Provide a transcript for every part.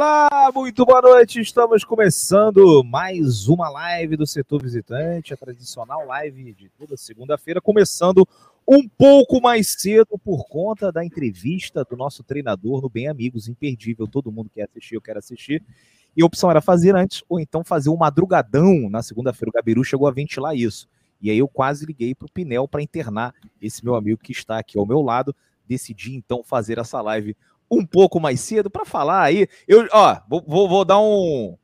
Olá, muito boa noite. Estamos começando mais uma live do setor visitante, a tradicional live de toda segunda-feira, começando um pouco mais cedo por conta da entrevista do nosso treinador no Bem Amigos, imperdível. Todo mundo quer assistir, eu quero assistir. E a opção era fazer antes ou então fazer um madrugadão na segunda-feira. O Gabiru chegou a ventilar isso. E aí eu quase liguei para o Pinel para internar esse meu amigo que está aqui ao meu lado. Decidi então fazer essa live um pouco mais cedo para falar aí. Eu, ó, vou, vou dar um,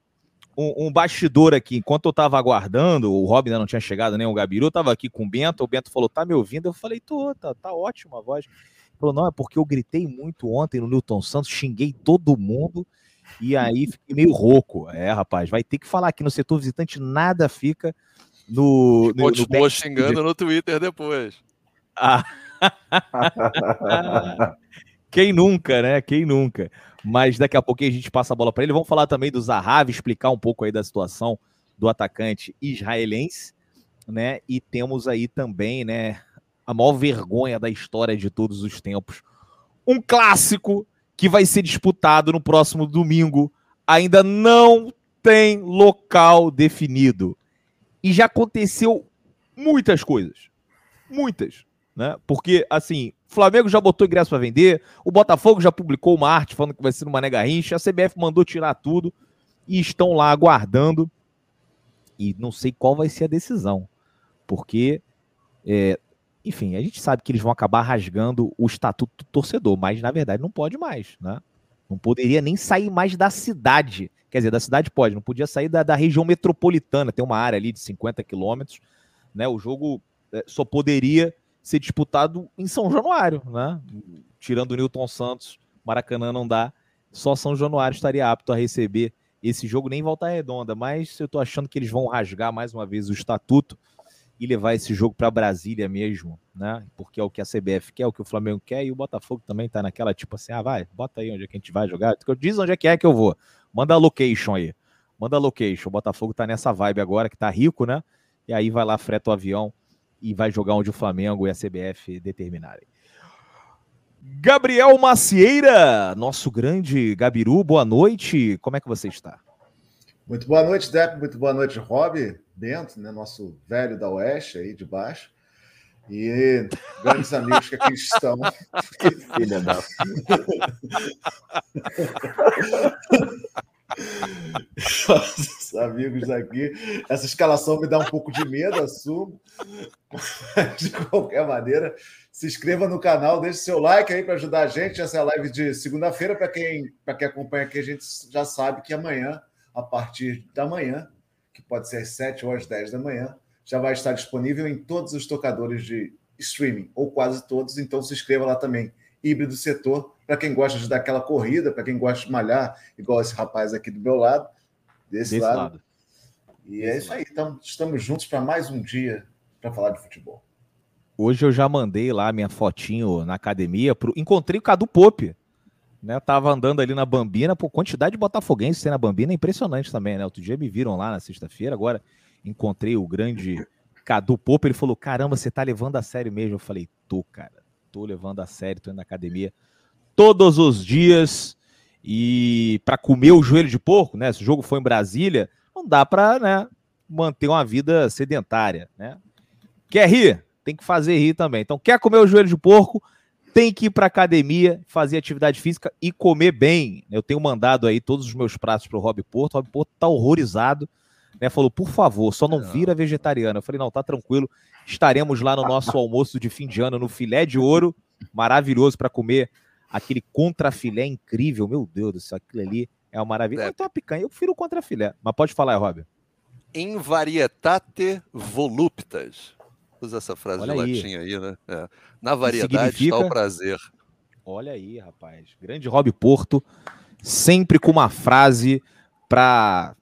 um, um, bastidor aqui. Enquanto eu estava aguardando, o Rob ainda não tinha chegado, nem o Gabiru, estava aqui com o Bento. O Bento falou: tá me ouvindo? Eu falei: tô, tá, tá ótima a voz. Ele falou: não, é porque eu gritei muito ontem no Newton Santos, xinguei todo mundo. E aí fiquei meio rouco. É, rapaz, vai ter que falar aqui no setor visitante, nada fica no. no Continuou xingando no Twitter depois. Ah. Quem nunca, né? Quem nunca? Mas daqui a pouquinho a gente passa a bola para ele. Vamos falar também do Zahavi, explicar um pouco aí da situação do atacante israelense, né? E temos aí também, né, a maior vergonha da história de todos os tempos. Um clássico que vai ser disputado no próximo domingo. Ainda não tem local definido. E já aconteceu muitas coisas. Muitas, né? Porque assim, o Flamengo já botou ingresso para vender, o Botafogo já publicou uma arte falando que vai ser no Mané Garrincha, a CBF mandou tirar tudo e estão lá aguardando. E não sei qual vai ser a decisão, porque, é, enfim, a gente sabe que eles vão acabar rasgando o estatuto do torcedor, mas na verdade não pode mais, né? Não poderia nem sair mais da cidade. Quer dizer, da cidade pode, não podia sair da, da região metropolitana, tem uma área ali de 50 quilômetros, né? O jogo é, só poderia ser disputado em São Januário, né? Tirando o Newton Santos, Maracanã não dá. Só São Januário estaria apto a receber esse jogo, nem volta redonda. Mas eu tô achando que eles vão rasgar mais uma vez o estatuto e levar esse jogo para Brasília mesmo, né? Porque é o que a CBF quer, é o que o Flamengo quer e o Botafogo também tá naquela tipo assim: ah, vai, bota aí onde é que a gente vai jogar. Diz onde é que é que eu vou. Manda a location aí. Manda a location. O Botafogo tá nessa vibe agora que tá rico, né? E aí vai lá, freta o avião e vai jogar onde o Flamengo e a CBF determinarem. Gabriel Macieira, nosso grande Gabiru, boa noite. Como é que você está? Muito boa noite, Depp. Muito boa noite, Rob Bento, né, nosso velho da Oeste aí de baixo. E grandes amigos que aqui estão. filha da. Amigos aqui. Essa escalação me dá um pouco de medo, assumo. De qualquer maneira, se inscreva no canal, deixe seu like aí para ajudar a gente. Essa é a live de segunda-feira. Para quem, quem acompanha aqui, a gente já sabe que amanhã, a partir da manhã, que pode ser às 7 ou às 10 da manhã, já vai estar disponível em todos os tocadores de streaming, ou quase todos. Então se inscreva lá também. Híbrido Setor para quem gosta de dar aquela corrida, para quem gosta de malhar, igual esse rapaz aqui do meu lado, desse, desse lado. lado. E é desse é isso lado. aí, então, estamos juntos para mais um dia para falar de futebol. Hoje eu já mandei lá minha fotinho na academia, pro... encontrei o Cadu Pope. Né, tava andando ali na Bambina, por quantidade de botafoguenses tem na Bambina é impressionante também, né? Outro dia me viram lá na sexta-feira, agora encontrei o grande Cadu Pope, ele falou: "Caramba, você tá levando a sério mesmo?" Eu falei: "Tô, cara. Tô levando a sério, tô indo na academia todos os dias e para comer o joelho de porco, né? Se o jogo foi em Brasília, não dá para né, manter uma vida sedentária, né? Quer rir? Tem que fazer rir também. Então, quer comer o joelho de porco? Tem que ir para academia, fazer atividade física e comer bem. Eu tenho mandado aí todos os meus pratos para o Rob Porto. O Rob Porto tá horrorizado, né? Falou, por favor, só não vira vegetariano. Eu falei, não, tá tranquilo. Estaremos lá no nosso almoço de fim de ano no filé de ouro, maravilhoso para comer aquele contrafilé incrível, meu Deus do céu, aquilo ali é uma maravilha. É. Então a picanha, eu prefiro o contrafilé. Mas pode falar, Rob. In varietate voluptas. Usa essa frase Olha de aí. latim aí, né? É. Na variedade Significa... está o prazer. Olha aí, rapaz. Grande Rob Porto, sempre com uma frase para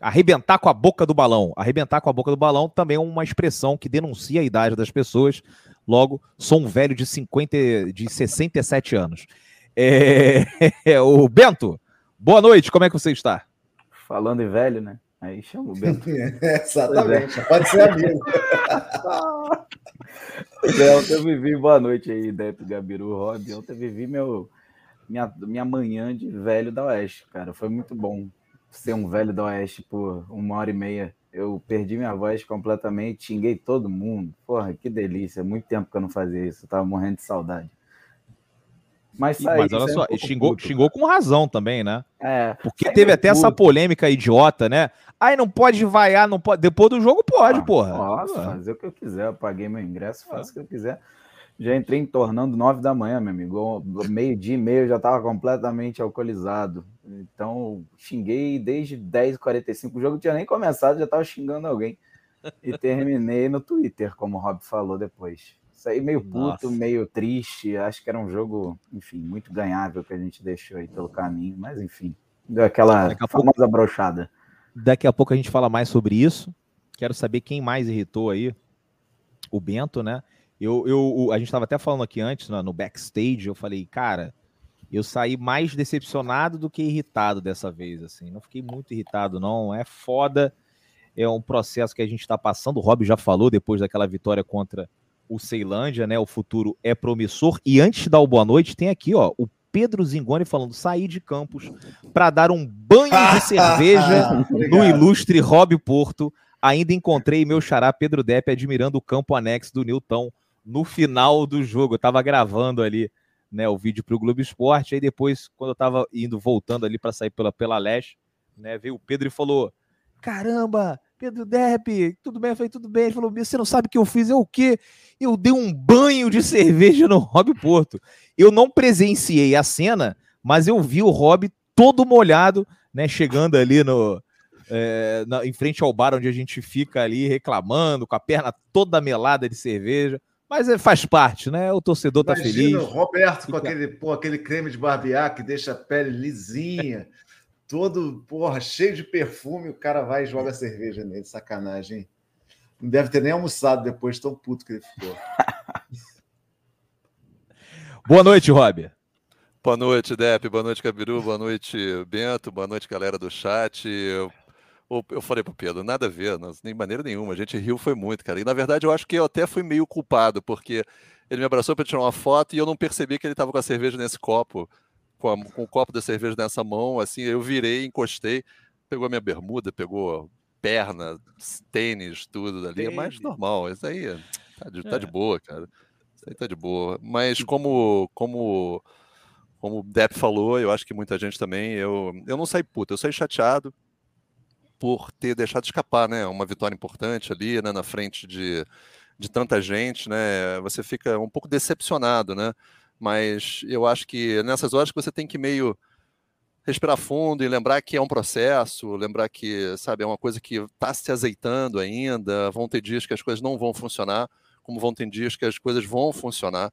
arrebentar com a boca do balão. Arrebentar com a boca do balão também é uma expressão que denuncia a idade das pessoas. Logo, sou um velho de 50, de 67 anos. É, é, o Bento, boa noite, como é que você está? Falando em velho, né? Aí chama o Bento. é, exatamente, é. pode ser amigo. ontem eu vivi, boa noite aí, Depp, Gabiru, Rob. Ontem eu vivi meu, minha, minha manhã de velho da Oeste, cara. Foi muito bom ser um velho da Oeste por uma hora e meia. Eu perdi minha voz completamente, xinguei todo mundo. Porra, que delícia. Muito tempo que eu não fazia isso. Eu tava morrendo de saudade. Mas, saí, Mas olha só, um xingou, puto, xingou com razão também, né? É. Porque teve até puto. essa polêmica idiota, né? Aí não pode vaiar, não pode. Depois do jogo pode, ah, porra. Posso fazer o que eu quiser. Eu paguei meu ingresso, faço o que eu quiser. Já entrei em tornando nove da manhã, meu amigo. Meio-dia e meio eu já estava completamente alcoolizado. Então, xinguei desde 10h45. O jogo tinha nem começado, já estava xingando alguém. E terminei no Twitter, como o Rob falou depois. Saí meio puto, Nossa. meio triste. Acho que era um jogo, enfim, muito ganhável que a gente deixou aí pelo caminho. Mas, enfim, deu aquela famosa pouco, brochada. Daqui a pouco a gente fala mais sobre isso. Quero saber quem mais irritou aí. O Bento, né? Eu, eu, a gente estava até falando aqui antes, no, no backstage, eu falei, cara, eu saí mais decepcionado do que irritado dessa vez, assim. Não fiquei muito irritado, não. É foda. É um processo que a gente está passando. O Rob já falou depois daquela vitória contra o Ceilândia, né? O futuro é promissor. E antes de dar o boa noite, tem aqui, ó, o Pedro Zingoni falando: sair de Campos para dar um banho de cerveja no ilustre Rob Porto. Ainda encontrei meu xará Pedro Depp admirando o campo anexo do Newton no final do jogo. Eu tava gravando ali né, o vídeo para o Globo Esporte. Aí depois, quando eu tava indo, voltando ali para sair pela, pela Leste, né, veio o Pedro e falou: Caramba, Pedro Depp, tudo bem? Eu falei, tudo bem. Ele falou: Você não sabe o que eu fiz? É o quê? Eu dei um banho de cerveja no Rob Porto. Eu não presenciei a cena, mas eu vi o Rob todo molhado, né, chegando ali no. É, na, em frente ao bar onde a gente fica ali reclamando, com a perna toda melada de cerveja. Mas é, faz parte, né? O torcedor tá Imagina feliz. O Roberto com aquele, pô, aquele creme de barbear que deixa a pele lisinha, todo, porra, cheio de perfume, o cara vai e joga cerveja nele, sacanagem. Hein? Não deve ter nem almoçado depois, tão puto que ele ficou. Boa noite, Rob. Boa noite, Depp. Boa noite, Cabiru. Boa noite, Bento. Boa noite, galera do chat eu falei pro Pedro, nada a ver, não, nem maneira nenhuma. A gente riu foi muito, cara. E na verdade eu acho que eu até fui meio culpado, porque ele me abraçou para tirar uma foto e eu não percebi que ele estava com a cerveja nesse copo, com, a, com, o copo da cerveja nessa mão. Assim, eu virei, encostei, pegou a minha bermuda, pegou perna, tênis, tudo dali. É mais normal. Isso aí tá de, tá de é. boa, cara. Isso aí tá de boa. Mas como, como, como o Depp falou, eu acho que muita gente também, eu, eu não saí puta, eu saí chateado por ter deixado escapar, né? Uma vitória importante ali, né? Na frente de, de tanta gente, né? Você fica um pouco decepcionado, né? Mas eu acho que nessas horas que você tem que meio respirar fundo e lembrar que é um processo, lembrar que, sabe, é uma coisa que está se azeitando ainda, vão ter dias que as coisas não vão funcionar, como vão ter dias que as coisas vão funcionar.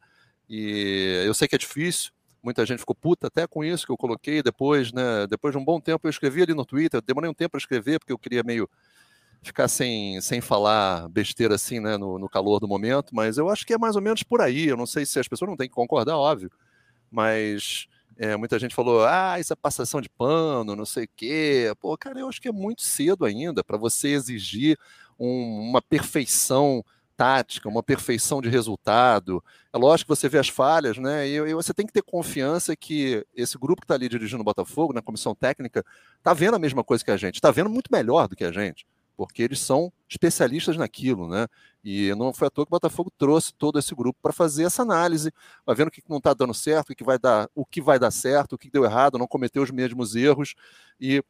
E eu sei que é difícil, muita gente ficou puta até com isso que eu coloquei depois, né? Depois de um bom tempo eu escrevi ali no Twitter, demorei um tempo para escrever porque eu queria meio ficar sem, sem falar besteira assim, né, no, no, calor do momento, mas eu acho que é mais ou menos por aí. Eu não sei se as pessoas não têm que concordar, óbvio, mas é, muita gente falou, ah, isso é passação de pano, não sei o quê. Pô, cara, eu acho que é muito cedo ainda para você exigir um, uma perfeição tática, uma perfeição de resultado. É lógico que você vê as falhas, né? E, e você tem que ter confiança que esse grupo que está ali dirigindo o Botafogo, na comissão técnica, está vendo a mesma coisa que a gente, está vendo muito melhor do que a gente, porque eles são especialistas naquilo, né? E não foi à toa que o Botafogo trouxe todo esse grupo para fazer essa análise, vai vendo o que não está dando certo, o que vai dar, o que vai dar certo, o que deu errado, não cometeu os mesmos erros e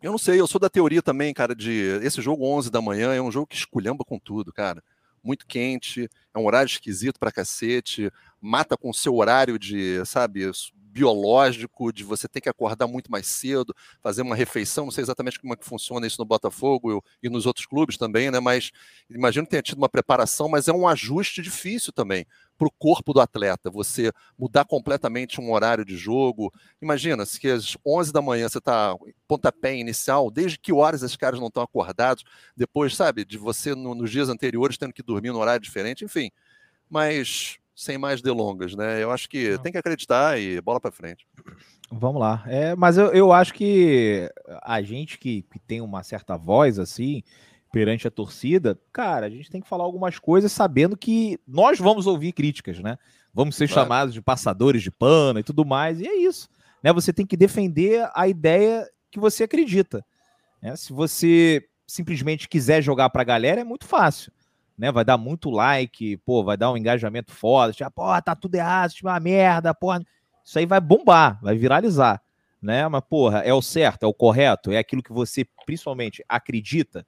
eu não sei, eu sou da teoria também, cara, de esse jogo 11 da manhã é um jogo que esculhamba com tudo, cara muito quente, é um horário esquisito para cacete, mata com o seu horário de, sabe, biológico, de você ter que acordar muito mais cedo, fazer uma refeição, não sei exatamente como é que funciona isso no Botafogo e nos outros clubes também, né? Mas imagino que tenha tido uma preparação, mas é um ajuste difícil também para o corpo do atleta, você mudar completamente um horário de jogo. Imagina, se às 11 da manhã você está pontapé inicial, desde que horas esses caras não estão acordados, depois, sabe, de você no, nos dias anteriores tendo que dormir num horário diferente, enfim. Mas sem mais delongas, né? Eu acho que tem que acreditar e bola para frente. Vamos lá. É, mas eu, eu acho que a gente que, que tem uma certa voz assim perante a torcida, cara, a gente tem que falar algumas coisas sabendo que nós vamos ouvir críticas, né? vamos ser claro. chamados de passadores de pano e tudo mais, e é isso. Né? Você tem que defender a ideia que você acredita. Né? Se você simplesmente quiser jogar para a galera, é muito fácil. Né? Vai dar muito like, pô, vai dar um engajamento foda. Tipo, pô, tá tudo errado, tipo, uma merda, porra. Isso aí vai bombar, vai viralizar. Né? Mas, porra, é o certo, é o correto, é aquilo que você principalmente acredita.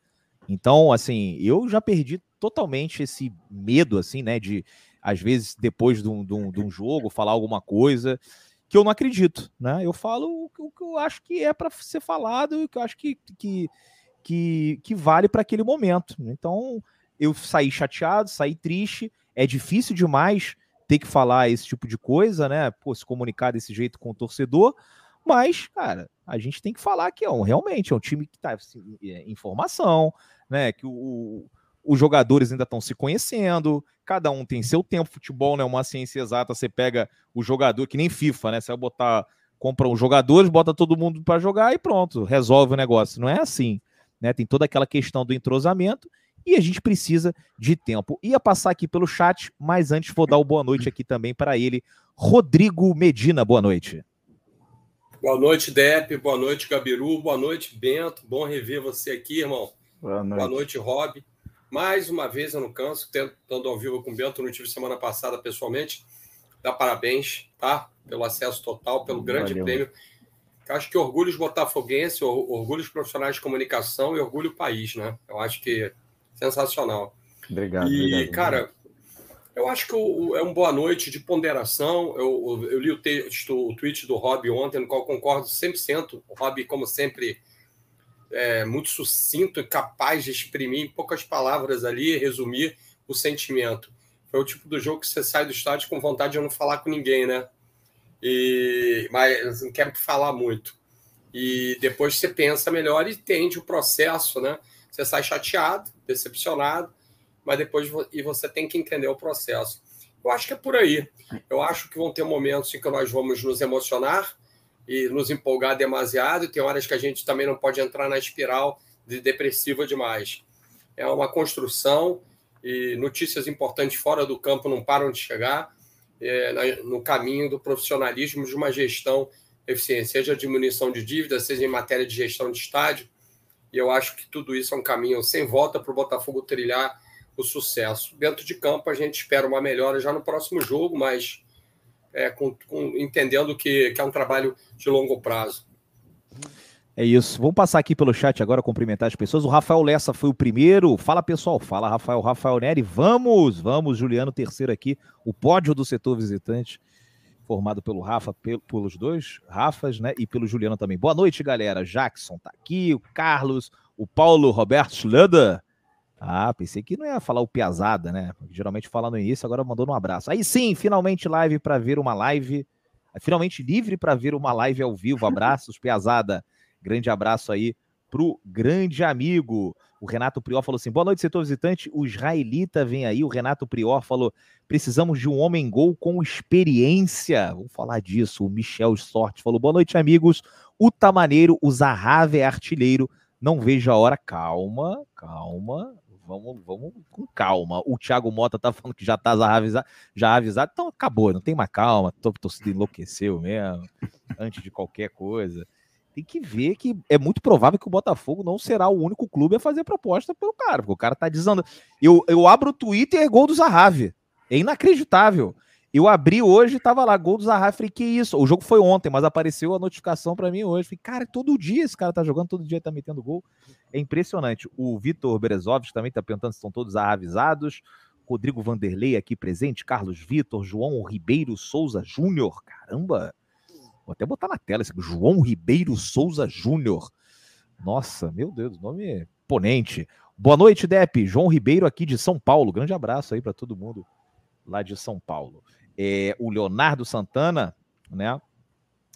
Então, assim, eu já perdi totalmente esse medo, assim, né? De, às vezes, depois de um, de um, de um jogo, falar alguma coisa que eu não acredito, né? Eu falo o que eu acho que é para ser falado, o que eu acho que, que, que, que vale para aquele momento. Então, eu saí chateado, saí triste. É difícil demais ter que falar esse tipo de coisa, né? Pô, se comunicar desse jeito com o torcedor. Mas, cara, a gente tem que falar que é um, realmente é um time que está assim, é, em formação, né? Que o, os jogadores ainda estão se conhecendo, cada um tem seu tempo. Futebol não é uma ciência exata, você pega o jogador, que nem FIFA, né? Você vai botar, compra os jogadores, bota todo mundo para jogar e pronto, resolve o negócio. Não é assim, né? Tem toda aquela questão do entrosamento e a gente precisa de tempo. Ia passar aqui pelo chat, mas antes vou dar o boa noite aqui também para ele, Rodrigo Medina. Boa noite. Boa noite, Dep. Boa noite, Gabiru. Boa noite, Bento. Bom rever você aqui, irmão. Boa noite, Boa noite Rob. Mais uma vez, eu não canso, estando ao vivo com o Bento, não tive semana passada pessoalmente. Dá parabéns, tá? Pelo acesso total, pelo grande Valeu. prêmio. Eu acho que orgulho botafoguense, orgulho profissionais de comunicação e orgulho país, né? Eu acho que sensacional. Obrigado. E, obrigado, cara, eu acho que é uma boa noite de ponderação. Eu, eu, li o texto, o tweet do Rob ontem, no qual concordo 100%. O Rob, como sempre, é, muito sucinto e capaz de exprimir em poucas palavras ali, resumir o sentimento. Foi o tipo do jogo que você sai do estádio com vontade de não falar com ninguém, né? E, mas não quer falar muito. E depois você pensa melhor e entende o processo, né? Você sai chateado, decepcionado, mas depois e você tem que entender o processo. Eu acho que é por aí. Eu acho que vão ter momentos em que nós vamos nos emocionar, e nos empolgar demasiado, e tem horas que a gente também não pode entrar na espiral de depressiva demais. É uma construção e notícias importantes fora do campo não param de chegar é, no caminho do profissionalismo de uma gestão eficiente, seja diminuição de dívida, seja em matéria de gestão de estádio. E eu acho que tudo isso é um caminho sem volta para o Botafogo trilhar o sucesso. Dentro de campo, a gente espera uma melhora já no próximo jogo, mas é, com, com, entendendo que, que é um trabalho de longo prazo. É isso. Vamos passar aqui pelo chat agora, cumprimentar as pessoas. O Rafael Lessa foi o primeiro. Fala, pessoal. Fala, Rafael. Rafael Neri. Vamos, vamos. Juliano, terceiro aqui. O pódio do setor visitante, formado pelo Rafa, pelos dois Rafas, né? E pelo Juliano também. Boa noite, galera. Jackson tá aqui. O Carlos, o Paulo Roberto Schlöder. Ah, pensei que não ia falar o Piazada, né? Geralmente fala no início, agora mandou um abraço. Aí sim, finalmente live para ver uma live. Finalmente livre para ver uma live ao vivo. Abraços, Piazada. Grande abraço aí pro grande amigo. O Renato Prior falou assim: boa noite, setor visitante. O israelita vem aí. O Renato Prior falou: precisamos de um homem gol com experiência. Vamos falar disso. O Michel Sorte falou: boa noite, amigos. O Tamaneiro, o Zahav é artilheiro. Não vejo a hora. Calma, calma vamos, vamos com calma. O Thiago Mota tá falando que já tá avisado, já avisado, então acabou, não tem mais calma, a torcida enlouqueceu mesmo, antes de qualquer coisa. Tem que ver que é muito provável que o Botafogo não será o único clube a fazer proposta pelo cara, porque o cara tá dizendo. Eu, eu abro o Twitter e é gol do Zahavi. É inacreditável. Eu abri hoje, tava lá, gol do Zaha, falei, que isso? O jogo foi ontem, mas apareceu a notificação para mim hoje. Falei, cara, todo dia esse cara tá jogando, todo dia tá metendo gol. É impressionante. O Vitor Berezovski também tá perguntando se estão todos avisados. Rodrigo Vanderlei aqui presente, Carlos Vitor, João Ribeiro Souza Júnior. Caramba! Vou até botar na tela esse João Ribeiro Souza Júnior. Nossa, meu Deus, nome ponente. Boa noite, Dep. João Ribeiro aqui de São Paulo. Grande abraço aí para todo mundo lá de São Paulo. É, o Leonardo Santana, né?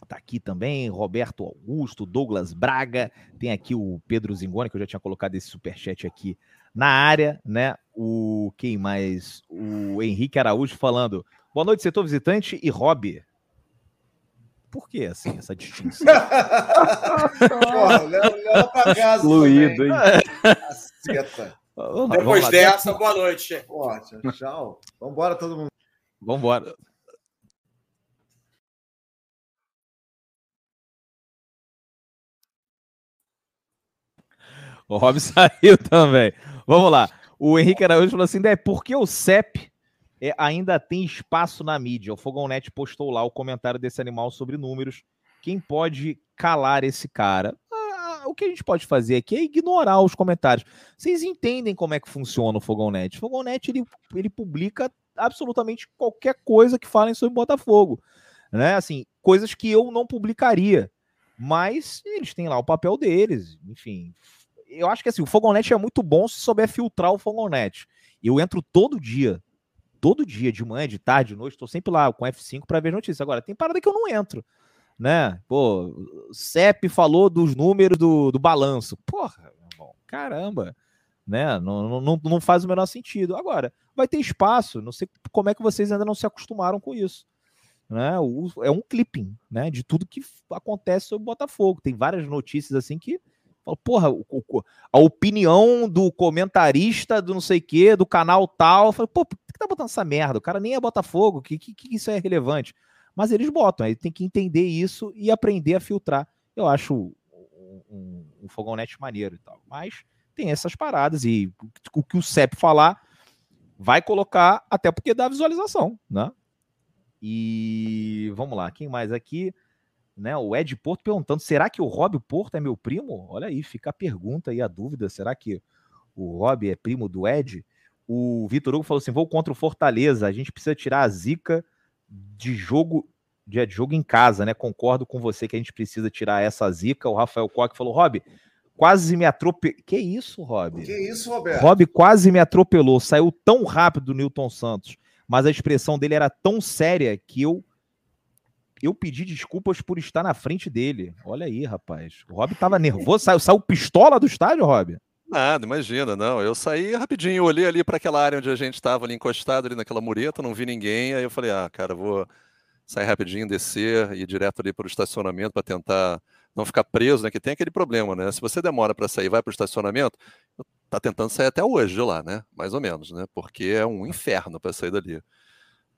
Tá aqui também, Roberto Augusto, Douglas Braga, tem aqui o Pedro Zingoni, que eu já tinha colocado esse superchat aqui na área, né? O quem mais? O Henrique Araújo falando: boa noite, setor visitante e Rob. Por que assim, essa distinção? Porra, leva pra casa. Fluido, hein? Depois dessa, boa noite. Ótimo, tchau. Vambora todo mundo. Vambora. O Rob saiu também. Vamos lá. O Henrique Araújo falou assim: é porque o CEP ainda tem espaço na mídia. O Fogonete postou lá o comentário desse animal sobre números. Quem pode calar esse cara? Ah, o que a gente pode fazer aqui é ignorar os comentários. Vocês entendem como é que funciona o Fogonete? O Fogonete ele, ele publica absolutamente qualquer coisa que falem sobre Botafogo. Né? Assim, coisas que eu não publicaria. Mas eles têm lá o papel deles. Enfim, eu acho que assim, o Fogonete é muito bom se souber filtrar o Fogonete. Eu entro todo dia, todo dia, de manhã, de tarde, de noite, estou sempre lá com F5 para ver notícias. Agora, tem parada que eu não entro, né? Pô, CEP falou dos números do, do balanço. Porra, caramba, né? Não, não, não faz o menor sentido. Agora, vai ter espaço, não sei como é que vocês ainda não se acostumaram com isso. Né? O, é um clipping né, de tudo que acontece sobre o Botafogo. Tem várias notícias assim que porra, a opinião do comentarista do não sei o quê, do canal tal. Fala, pô, por que tá botando essa merda? O cara nem é Botafogo, que, que, que isso é relevante? Mas eles botam, aí tem que entender isso e aprender a filtrar. Eu acho um, um, um fogonete maneiro e tal. Mas tem essas paradas e o que o CEP falar vai colocar, até porque dá visualização, né? E vamos lá, quem mais aqui? né? O Ed Porto perguntando: será que o Rob Porto é meu primo? Olha aí, fica a pergunta e a dúvida: será que o Rob é primo do Ed? O Vitor Hugo falou assim: vou contra o Fortaleza, a gente precisa tirar a zica de jogo de, jogo em casa, né? Concordo com você que a gente precisa tirar essa zica. O Rafael Koch falou: Rob, quase me atropelou. Que isso, Rob? Que isso, Roberto? Rob quase me atropelou, saiu tão rápido do Newton Santos, mas a expressão dele era tão séria que eu eu pedi desculpas por estar na frente dele. Olha aí, rapaz. O Rob tava nervoso. Saiu, saiu pistola do estádio, Rob? Nada, imagina, não. Eu saí rapidinho, olhei ali para aquela área onde a gente estava ali encostado, ali naquela mureta, não vi ninguém. Aí eu falei, ah, cara, vou sair rapidinho, descer e ir direto ali para o estacionamento para tentar não ficar preso, né? Que tem aquele problema, né? Se você demora para sair, vai para o estacionamento, tá tentando sair até hoje de lá, né? Mais ou menos, né? Porque é um inferno para sair dali.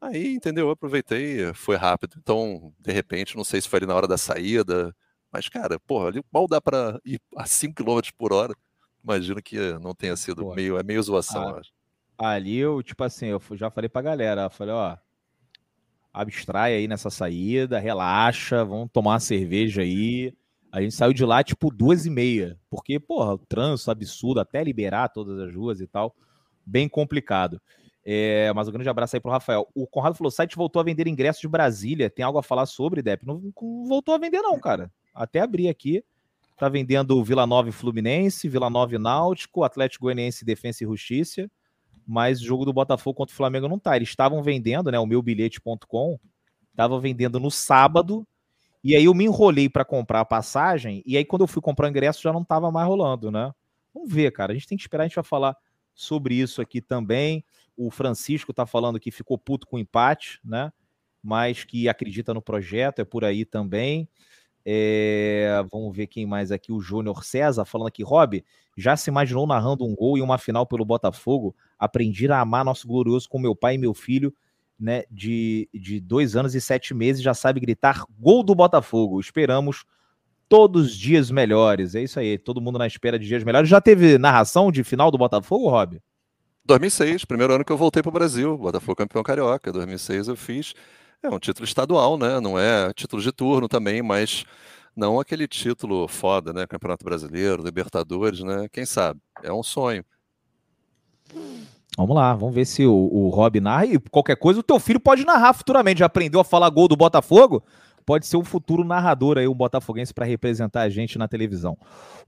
Aí, entendeu? Eu aproveitei, foi rápido. Então, de repente, não sei se foi ali na hora da saída, mas, cara, porra, ali mal dá para ir a 5 km por hora. Imagino que não tenha sido porra. meio, é meio zoação, ah, acho. Ali eu, tipo assim, eu já falei pra galera, eu falei, ó, abstrai aí nessa saída, relaxa, vamos tomar uma cerveja aí. A gente saiu de lá, tipo, duas e meia, porque, porra, o trânsito absurdo, até liberar todas as ruas e tal, bem complicado. É, mas um grande abraço aí pro Rafael. O Conrado falou: o site voltou a vender ingressos de Brasília. Tem algo a falar sobre, Dep? Não, não voltou a vender, não, cara. Até abri aqui. Tá vendendo Vila Nova e Fluminense, Vila Nova e Náutico, Atlético Goianiense Defensa e Justiça. Mas o jogo do Botafogo contra o Flamengo não tá. Eles estavam vendendo, né? O meu bilhete.com estava vendendo no sábado. E aí eu me enrolei para comprar a passagem. E aí, quando eu fui comprar o ingresso, já não tava mais rolando, né? Vamos ver, cara. A gente tem que esperar, a gente vai falar sobre isso aqui também. O Francisco está falando que ficou puto com o empate, né? Mas que acredita no projeto, é por aí também. É, vamos ver quem mais aqui. O Júnior César falando aqui. Rob, já se imaginou narrando um gol e uma final pelo Botafogo? Aprendi a amar nosso glorioso com meu pai e meu filho, né? De, de dois anos e sete meses, já sabe gritar gol do Botafogo. Esperamos todos os dias melhores. É isso aí, todo mundo na espera de dias melhores. Já teve narração de final do Botafogo, Rob? 2006, primeiro ano que eu voltei para o Brasil, Botafogo campeão carioca. 2006 eu fiz. É um título estadual, né? Não é título de turno também, mas não aquele título foda, né? Campeonato Brasileiro, Libertadores, né? Quem sabe? É um sonho. Vamos lá, vamos ver se o, o Rob narra. E qualquer coisa, o teu filho pode narrar futuramente. Já aprendeu a falar gol do Botafogo? pode ser um futuro narrador aí, um botafoguense para representar a gente na televisão.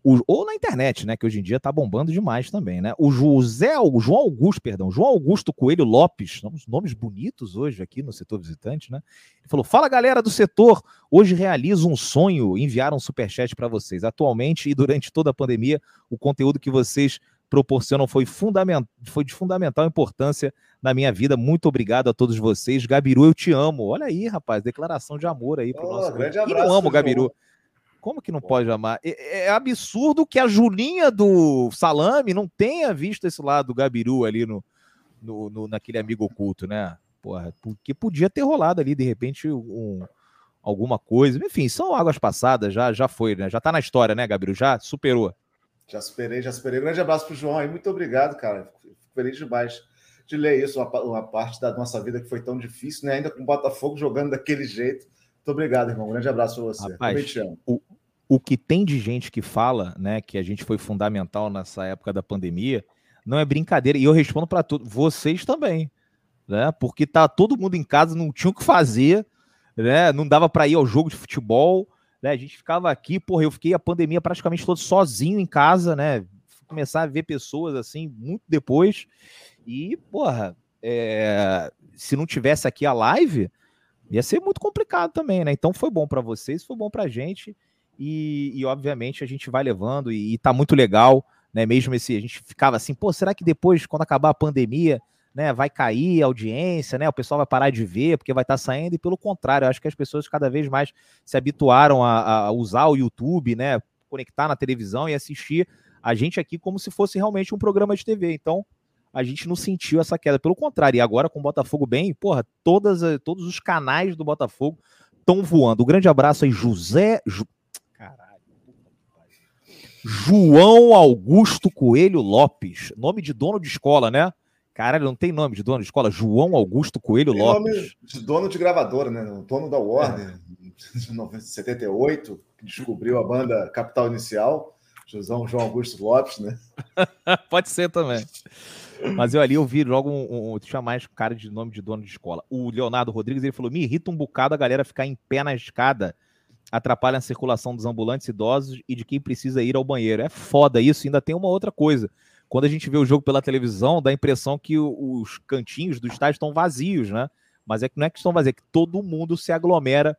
O, ou na internet, né? Que hoje em dia tá bombando demais também, né? O José, o João Augusto, perdão, João Augusto Coelho Lopes, nomes bonitos hoje aqui no setor visitante, né? Ele falou: Fala galera do setor, hoje realizo um sonho, enviar um superchat para vocês. Atualmente e durante toda a pandemia, o conteúdo que vocês proporcionam foi, fundament... foi de fundamental importância na minha vida. Muito obrigado a todos vocês. Gabiru, eu te amo. Olha aí, rapaz, declaração de amor aí pro oh, nosso grande abraço. Eu amo, Gabiru. Como que não pode amar? É, é, absurdo que a Julinha do Salame não tenha visto esse lado do Gabiru ali no, no, no, naquele amigo oculto, né? Porra, porque podia ter rolado ali, de repente, um, alguma coisa. Enfim, são águas passadas, já, já foi, né? Já tá na história, né, Gabiru? Já superou. Já superei, já superei. Grande abraço pro João aí. Muito obrigado, cara. Fico feliz demais de ler isso, uma, uma, parte da nossa vida que foi tão difícil, né? Ainda com o Botafogo jogando daquele jeito. Muito obrigado, irmão. grande abraço para você. Rapaz, o, o que tem de gente que fala, né, que a gente foi fundamental nessa época da pandemia, não é brincadeira. E eu respondo para todos, vocês também, né? Porque tá todo mundo em casa, não tinha o que fazer, né? Não dava para ir ao jogo de futebol, né? A gente ficava aqui, porra, eu fiquei a pandemia praticamente todo sozinho em casa, né? Começar a ver pessoas assim muito depois. E, porra, é... se não tivesse aqui a live, ia ser muito complicado também, né? Então foi bom para vocês, foi bom pra gente. E, e, obviamente a gente vai levando e, e tá muito legal, né? Mesmo esse, a gente ficava assim, pô, será que depois, quando acabar a pandemia, né, vai cair a audiência, né? O pessoal vai parar de ver porque vai estar tá saindo, e pelo contrário, acho que as pessoas cada vez mais se habituaram a, a usar o YouTube, né? Conectar na televisão e assistir a gente aqui como se fosse realmente um programa de TV. Então, a gente não sentiu essa queda. Pelo contrário, e agora com o Botafogo bem, porra, todas, todos os canais do Botafogo estão voando. Um grande abraço aí, José. Ju... João Augusto Coelho Lopes. Nome de dono de escola, né? Caralho, não tem nome de dono de escola. João Augusto Coelho tem Lopes. Nome de dono de gravadora, né? O dono da Warner, é. 78, que descobriu a banda Capital Inicial. Josão João Augusto Lopes, né? Pode ser também. Mas eu ali eu vi logo um, um, tinha mais cara de nome de dono de escola. O Leonardo Rodrigues ele falou: me irrita um bocado a galera ficar em pé na escada atrapalha a circulação dos ambulantes idosos e de quem precisa ir ao banheiro. É foda isso. Ainda tem uma outra coisa. Quando a gente vê o jogo pela televisão, dá a impressão que os cantinhos do estádio estão vazios, né? Mas é que não é que estão vazios, é que todo mundo se aglomera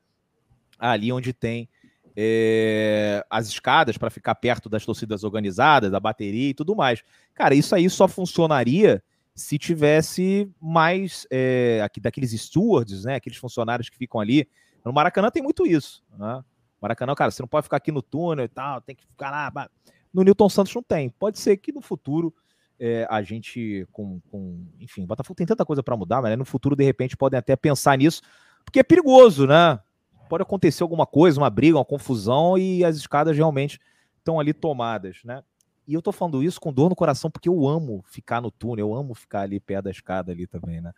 ali onde tem é, as escadas para ficar perto das torcidas organizadas, da bateria e tudo mais. Cara, isso aí só funcionaria se tivesse mais é, aqui, daqueles stewards, né? Aqueles funcionários que ficam ali no Maracanã tem muito isso, né? Maracanã, cara, você não pode ficar aqui no túnel e tal, tem que ficar lá. No Newton Santos não tem. Pode ser que no futuro é, a gente, com, com. Enfim, o Botafogo tem tanta coisa para mudar, mas né, no futuro, de repente, podem até pensar nisso, porque é perigoso, né? Pode acontecer alguma coisa, uma briga, uma confusão, e as escadas realmente estão ali tomadas, né? E eu tô falando isso com dor no coração, porque eu amo ficar no túnel, eu amo ficar ali perto da escada ali também, né?